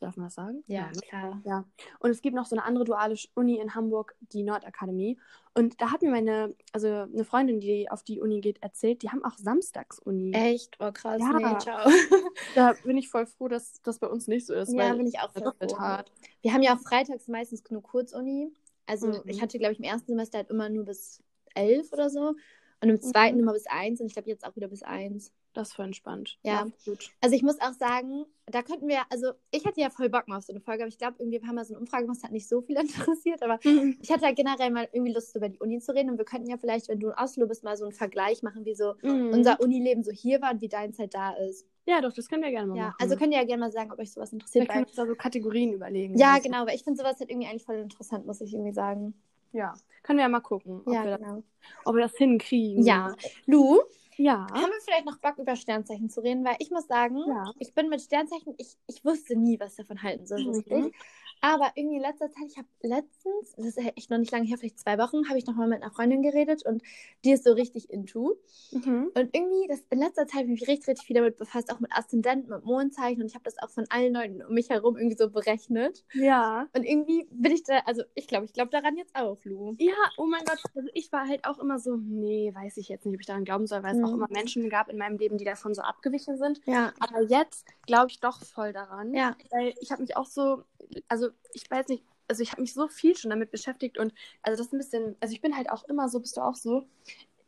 darf man das sagen? Ja, ne? klar. Ja, und es gibt noch so eine andere duale Uni in Hamburg, die Nordakademie. Und da hat mir meine, also eine Freundin, die auf die Uni geht, erzählt, die haben auch Samstagsuni. Echt? Oh, krass. Ja. Nee, ciao. Da bin ich voll froh, dass das bei uns nicht so ist. ja, bin ich auch voll froh. hart. Wir haben ja auch freitags meistens nur Kurzuni. Also Mhm. ich hatte, glaube ich, im ersten Semester halt immer nur bis elf oder so. Und im zweiten Mhm. immer bis eins und ich glaube jetzt auch wieder bis eins. Das ist voll entspannt. Ja. gut. Also ich muss auch sagen, da könnten wir, also ich hatte ja voll Bock mal auf so eine Folge, aber ich glaube, irgendwie haben wir so eine Umfrage gemacht, das hat nicht so viel interessiert, aber ich hatte halt generell mal irgendwie Lust, über die Uni zu reden und wir könnten ja vielleicht, wenn du in Oslo bist, mal so einen Vergleich machen, wie so Mhm. unser Unileben so hier war und wie deins halt da ist. Ja, doch, das können wir gerne mal Ja, machen. also könnt ihr ja gerne mal sagen, ob euch sowas wir interessiert. können Weil, uns da so Kategorien überlegen. ja, Also, genau, weil ich finde sowas halt irgendwie eigentlich voll interessant, muss ich irgendwie sagen. Ja, können wir ja mal gucken, ob, Ja, wir, genau. das, ob wir das hinkriegen. Ja. Lu, Ja. haben wir vielleicht noch Bock, über Sternzeichen zu reden? Weil ich muss sagen, Ja. ich bin mit Sternzeichen, ich, ich wusste nie, was davon halten soll, so Mhm. Aber irgendwie in letzter Zeit, ich habe letztens, das ist echt noch nicht lange her, vielleicht zwei Wochen, habe ich nochmal mit einer Freundin geredet und die ist so richtig into. Mhm. Und irgendwie, das, in letzter Zeit habe ich mich richtig, richtig viel damit befasst, auch mit Aszendenten, mit Mondzeichen und ich habe das auch von allen Leuten um mich herum irgendwie so berechnet. Ja. Und irgendwie bin ich da, also ich glaube, ich glaube daran jetzt auch, Lu. Ja, oh mein Gott. Also ich war halt auch immer so, nee, weiß ich jetzt nicht, ob ich daran glauben soll, weil es Mhm. auch immer Menschen gab in meinem Leben, die davon so abgewichen sind. Ja. Aber jetzt glaube ich doch voll daran. Ja. Weil ich habe mich auch so, also ich weiß nicht, also ich habe mich so viel schon damit beschäftigt und also das ist ein bisschen, also ich bin halt auch immer so, bist du auch so,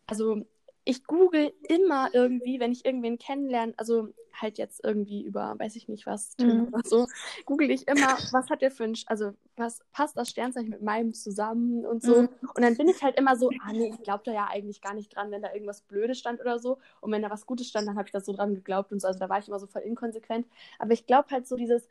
also ich google immer irgendwie, wenn ich irgendwen kennenlerne, also halt jetzt irgendwie über, weiß ich nicht was, Mhm. oder so, google ich immer, was hat der für ein, also was passt das Sternzeichen mit meinem zusammen und so. Mhm. Und dann bin ich halt immer so, ah nee, ich glaube da ja eigentlich gar nicht dran, wenn da irgendwas Blödes stand oder so. Und wenn da was Gutes stand, dann habe ich das so dran geglaubt und so. Also da war ich immer so voll inkonsequent. Aber ich glaube halt so dieses,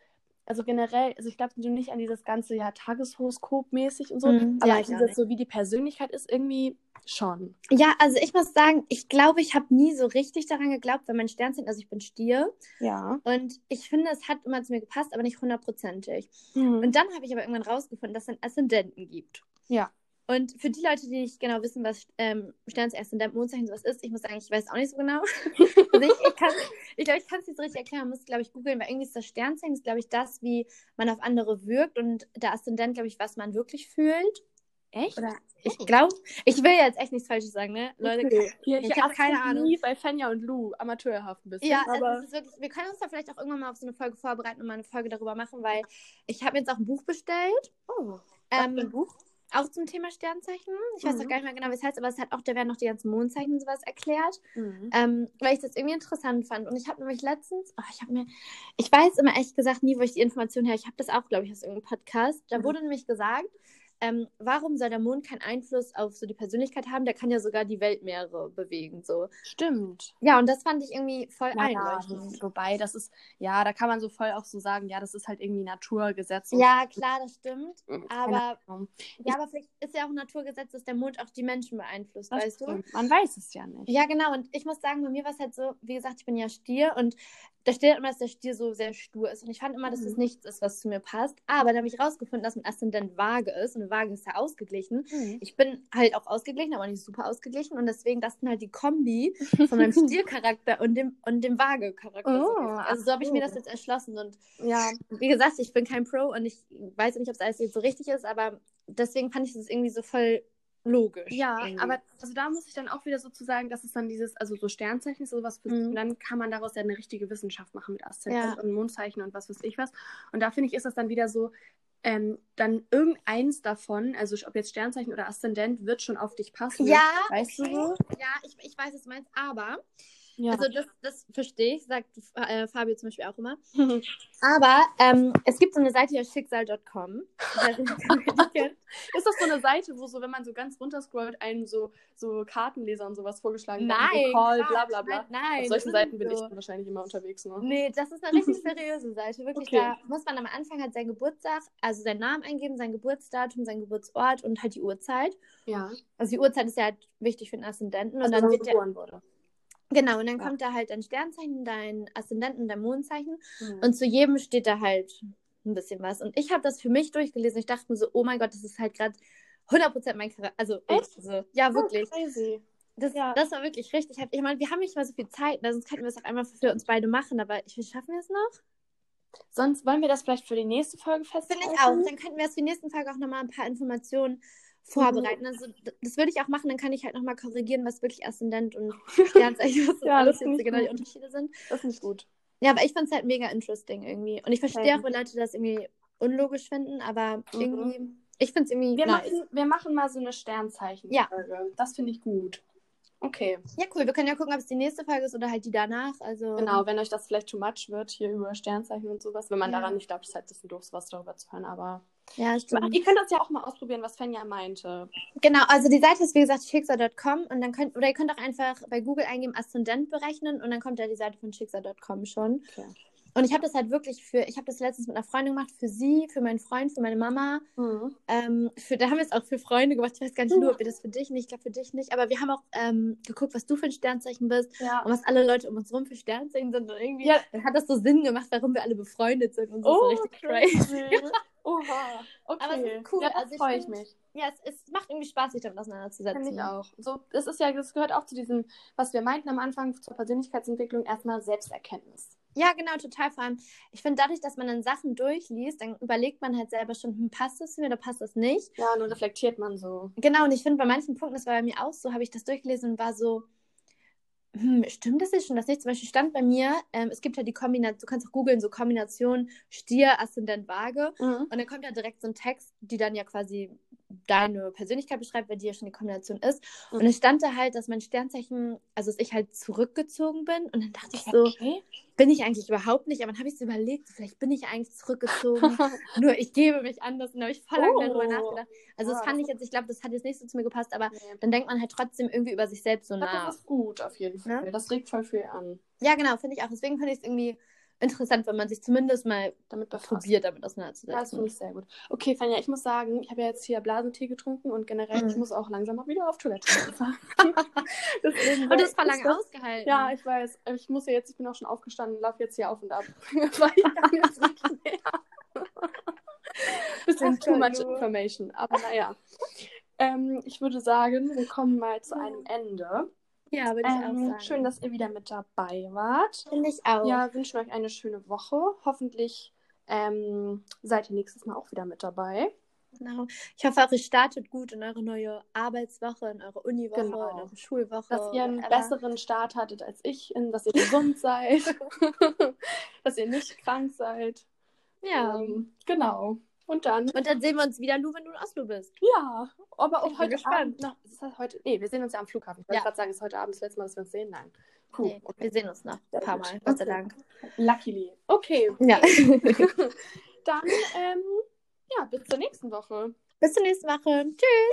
also generell, also ich glaube nicht an dieses ganze ja Tageshoroskop-mäßig und so, Mhm, aber ja, dieses so wie die Persönlichkeit ist irgendwie schon. Ja, also ich muss sagen, ich glaube, ich habe nie so richtig daran geglaubt, weil mein Sternzeichen, also ich bin Stier Ja. und ich finde, es hat immer zu mir gepasst, aber nicht hundertprozentig. Mhm. Und dann habe ich aber irgendwann rausgefunden, dass es einen Aszendenten gibt. Ja. Und für die Leute, die nicht genau wissen, was ähm, Sternzeichen, Mondzeichen sowas ist, ich muss sagen, ich weiß auch nicht so genau. also ich, ich, kann, ich glaube, ich kann es nicht so richtig erklären, man muss, glaube ich, googeln, weil irgendwie ist das Sternzeichen, ist, glaube ich, das, wie man auf andere wirkt und der Aszendent, glaube ich, was man wirklich fühlt. Echt? Oder ich glaube, ich will jetzt echt nichts Falsches sagen, ne? Leute, Okay. Ich hier habe keine Ahnung. Nie bei Fenja und Lou amateurhaft ein bisschen. Ja, also aber wirklich, wir können uns da vielleicht auch irgendwann mal auf so eine Folge vorbereiten und mal eine Folge darüber machen, weil ich habe jetzt auch ein Buch bestellt. oh, Ähm, ein Buch? Auch zum Thema Sternzeichen. Ich weiß Mhm. auch gar nicht mehr genau, wie es heißt, aber es hat auch, da werden noch die ganzen Mondzeichen und sowas erklärt. Mhm. Ähm, weil ich das irgendwie interessant fand. Und ich habe nämlich letztens, oh, ich habe mir, ich weiß immer ehrlich gesagt nie, wo ich die Information her, ich habe das auch, glaube ich, aus irgendeinem Podcast. Da Mhm. wurde nämlich gesagt, ähm, warum soll der Mond keinen Einfluss auf so die Persönlichkeit haben? Der kann ja sogar die Weltmeere bewegen. So. Stimmt. Ja, und das fand ich irgendwie voll Ja, ja, einleuchtend. wobei, das ist, ja, da kann man so voll auch so sagen, ja, das ist halt irgendwie Naturgesetz. Ja, klar, das stimmt. Aber, ja, aber vielleicht ist ja auch ein Naturgesetz, dass der Mond auch die Menschen beeinflusst, Das weißt du? stimmt. Man weiß es ja nicht. Ja, genau. Und ich muss sagen, bei mir war es halt so, wie gesagt, ich bin ja Stier und da steht immer, dass der Stier so sehr stur ist. Und ich fand immer, dass das Mhm. nichts ist, was zu mir passt. Aber da habe ich rausgefunden, dass ein Aszendent Waage ist. Und eine Waage ist ja ausgeglichen. Mhm. Ich bin halt auch ausgeglichen, aber nicht super ausgeglichen. Und deswegen, das sind halt die Kombi von meinem Stiercharakter und dem, und dem Waage-Charakter. so Oh, also so habe ich mir das jetzt erschlossen. Und Ja, wie gesagt, ich bin kein Pro und ich weiß nicht, ob es alles jetzt so richtig ist, aber deswegen fand ich das irgendwie so voll logisch. Ja, irgendwie. aber also da muss ich dann auch wieder sozusagen, dass es dann dieses, also so Sternzeichen ist sowas, Mhm. und dann kann man daraus ja eine richtige Wissenschaft machen mit Aszendent Ja. und Mondzeichen und was weiß ich was. Und da finde ich, ist das dann wieder so, ähm, dann irgendeins davon, also ob jetzt Sternzeichen oder Aszendent, wird schon auf dich passen. Ja, weißt okay. du so? Ja, ich, ich weiß, was du meinst, aber Ja. Also das, das verstehe ich, sagt äh, Fabio zum Beispiel auch immer. Aber ähm, es gibt so eine Seite hier, schicksal.com. Ist das so eine Seite, wo so, wenn man so ganz runterscrollt, einem so, so Kartenleser und sowas vorgeschlagen Nein, werden? Call, bla bla bla. Nein, nein. Auf solchen Seiten bin ich dann wahrscheinlich immer unterwegs. Ne? Nee, das ist eine richtig seriöse Seite. Wirklich, Okay. da muss man am Anfang halt sein Geburtstag, also seinen Namen eingeben, sein Geburtsdatum, sein Geburtsort und halt die Uhrzeit. Ja. Also die Uhrzeit ist ja halt wichtig für den Aszendenten. Und Also, dann wenn man wird der, geboren wurde. Genau, und dann Ja. kommt da halt dein Sternzeichen, dein Aszendenten, dein Mondzeichen. Mhm. Und zu jedem steht da halt ein bisschen was. Und ich habe das für mich durchgelesen. Ich dachte mir so, oh mein Gott, das ist halt gerade 100% mein Charakter. Also, Echt? so. ja, wirklich. Oh, crazy. Das, Ja. das war wirklich richtig heftig. Ich meine, wir haben nicht mal so viel Zeit, ne? sonst könnten wir es auch einmal für uns beide machen. Aber ich, schaffen wir es noch? Sonst wollen wir das vielleicht für die nächste Folge festhalten? Finde ich auch. Dann könnten wir es für die nächsten Folge auch nochmal ein paar Informationen vorbereiten. Also, d- das würde ich auch machen. Dann kann ich halt nochmal korrigieren, was wirklich Aszendent und Sternzeichen, was Ja, alles jetzt genau die. Unterschiede sind. Das ist nicht gut. Ja, aber ich fand es halt mega interesting irgendwie. Und ich verstehe auch, wenn Leute das irgendwie unlogisch finden, aber Mhm. irgendwie, ich finde es irgendwie Wir, nice. machen, wir machen mal so eine Sternzeichen-Folge. Das finde ich gut. Okay. Ja, cool. Wir können ja gucken, ob es die nächste Folge ist oder halt die danach. Also, Genau, wenn euch das vielleicht too much wird, hier über Sternzeichen und sowas. Wenn man Ja. daran nicht glaubt, ist halt ein bisschen doof, was darüber zu hören. Aber Ja, stimmt. ihr könnt das ja auch mal ausprobieren, was Fenja meinte. Genau, also die Seite ist wie gesagt schicksal.com und dann könnt, oder ihr könnt auch einfach bei Google eingeben Aszendent berechnen und dann kommt da die Seite von schicksal.com schon. Okay. Und ich habe das halt wirklich für, ich habe das letztens mit einer Freundin gemacht, für sie, für meinen Freund, für meine Mama. Mhm. Ähm, für, da haben wir es auch für Freunde gemacht. Ich weiß gar nicht nur, ob wir das für dich nicht, ich glaube für dich nicht. Aber wir haben auch ähm, geguckt, was du für ein Sternzeichen bist Ja. und was alle Leute um uns rum für Sternzeichen sind. Und irgendwie Ja. hat das so Sinn gemacht, warum wir alle befreundet sind und so. Oh, so richtig crazy. Oha. Okay. Aber es ist cool. Ja, Also freue ich find- mich. Ja, es, es macht irgendwie Spaß, sich damit auseinanderzusetzen. Finde ich auch. So, das ist ja, das gehört auch zu diesem, was wir meinten am Anfang zur Persönlichkeitsentwicklung, erstmal Selbsterkenntnis. Ja, genau, total. Vor allem, ich finde, dadurch, dass man dann Sachen durchliest, dann überlegt man halt selber schon, hm, passt das zu mir oder passt das nicht. Ja, und dann reflektiert man so. Genau, und ich finde, bei manchen Punkten, das war bei mir auch so, habe ich das durchgelesen und war so, hm, stimmt das jetzt schon? Das nicht? Zum Beispiel stand bei mir, ähm, es gibt ja die Kombination, du kannst auch googeln, so Kombination Stier, Aszendent, Waage. Mhm. Und dann kommt ja direkt so ein Text, die dann ja quasi deine Persönlichkeit beschreibt, weil die ja schon die Kombination ist. Und es stand da halt, dass mein Sternzeichen, also dass ich halt zurückgezogen bin. Und dann dachte ich so, Okay. Bin ich eigentlich überhaupt nicht, aber dann habe ich es überlegt, vielleicht bin ich eigentlich zurückgezogen, nur ich gebe mich anders und habe ich voll lange Oh. darüber nachgedacht. Also das Ah, fand das ich jetzt, ich glaube, das hat jetzt nicht so zu mir gepasst, aber Nee. dann denkt man halt trotzdem irgendwie über sich selbst so nach. Das ist gut, auf jeden Fall. Ne? Das regt voll viel an. Ja, genau, finde ich auch. Deswegen finde ich es irgendwie interessant, wenn man sich zumindest mal Damit befasst. probiert, damit Ja, das finde auseinanderzusetzen. ich sehr gut. Okay, Fanja, ich muss sagen, ich habe ja jetzt hier Blasentee getrunken und generell, Mhm. ich muss auch langsam mal wieder auf Toilette. Deswegen Und das ist lange das- ausgehalten. Ja, ich weiß. Ich muss ja jetzt, ich bin auch schon aufgestanden, laufe jetzt hier auf und ab. Weil ich kann jetzt nicht mehr. Bisschen too much information. Aber naja. Ähm, ich würde sagen, wir kommen mal zu einem Ende. Ja würde ich auch Ähm, sagen. schön, dass ihr wieder mit dabei wart. Finde ich auch. Ja, wünschen euch eine schöne Woche. Hoffentlich ähm, seid ihr nächstes Mal auch wieder mit dabei. Genau. Ich hoffe auch, ihr startet gut in eure neue Arbeitswoche, in eure Uniwoche, Genau. in eure Schulwoche. Dass ihr einen besseren Start hattet als ich, in- dass ihr gesund seid, dass ihr nicht krank seid. Ja. Ähm, genau. Und dann, Und dann sehen wir uns wieder, Lu, wenn du in Oslo bist. ja, aber auch heute gespannt. Abend noch. Ist das heute? Nee, wir sehen uns ja am Flughafen. Ich wollte Ja. gerade sagen, ist heute Abend das letzte Mal, dass wir uns sehen? Nein. Puh, Nee, okay. Wir sehen uns noch ein paar. Mal, Gott sei. Dank. Luckily. Okay, Ja. dann, ähm, ja, bis zur nächsten Woche. Bis zur nächsten Woche. Tschüss.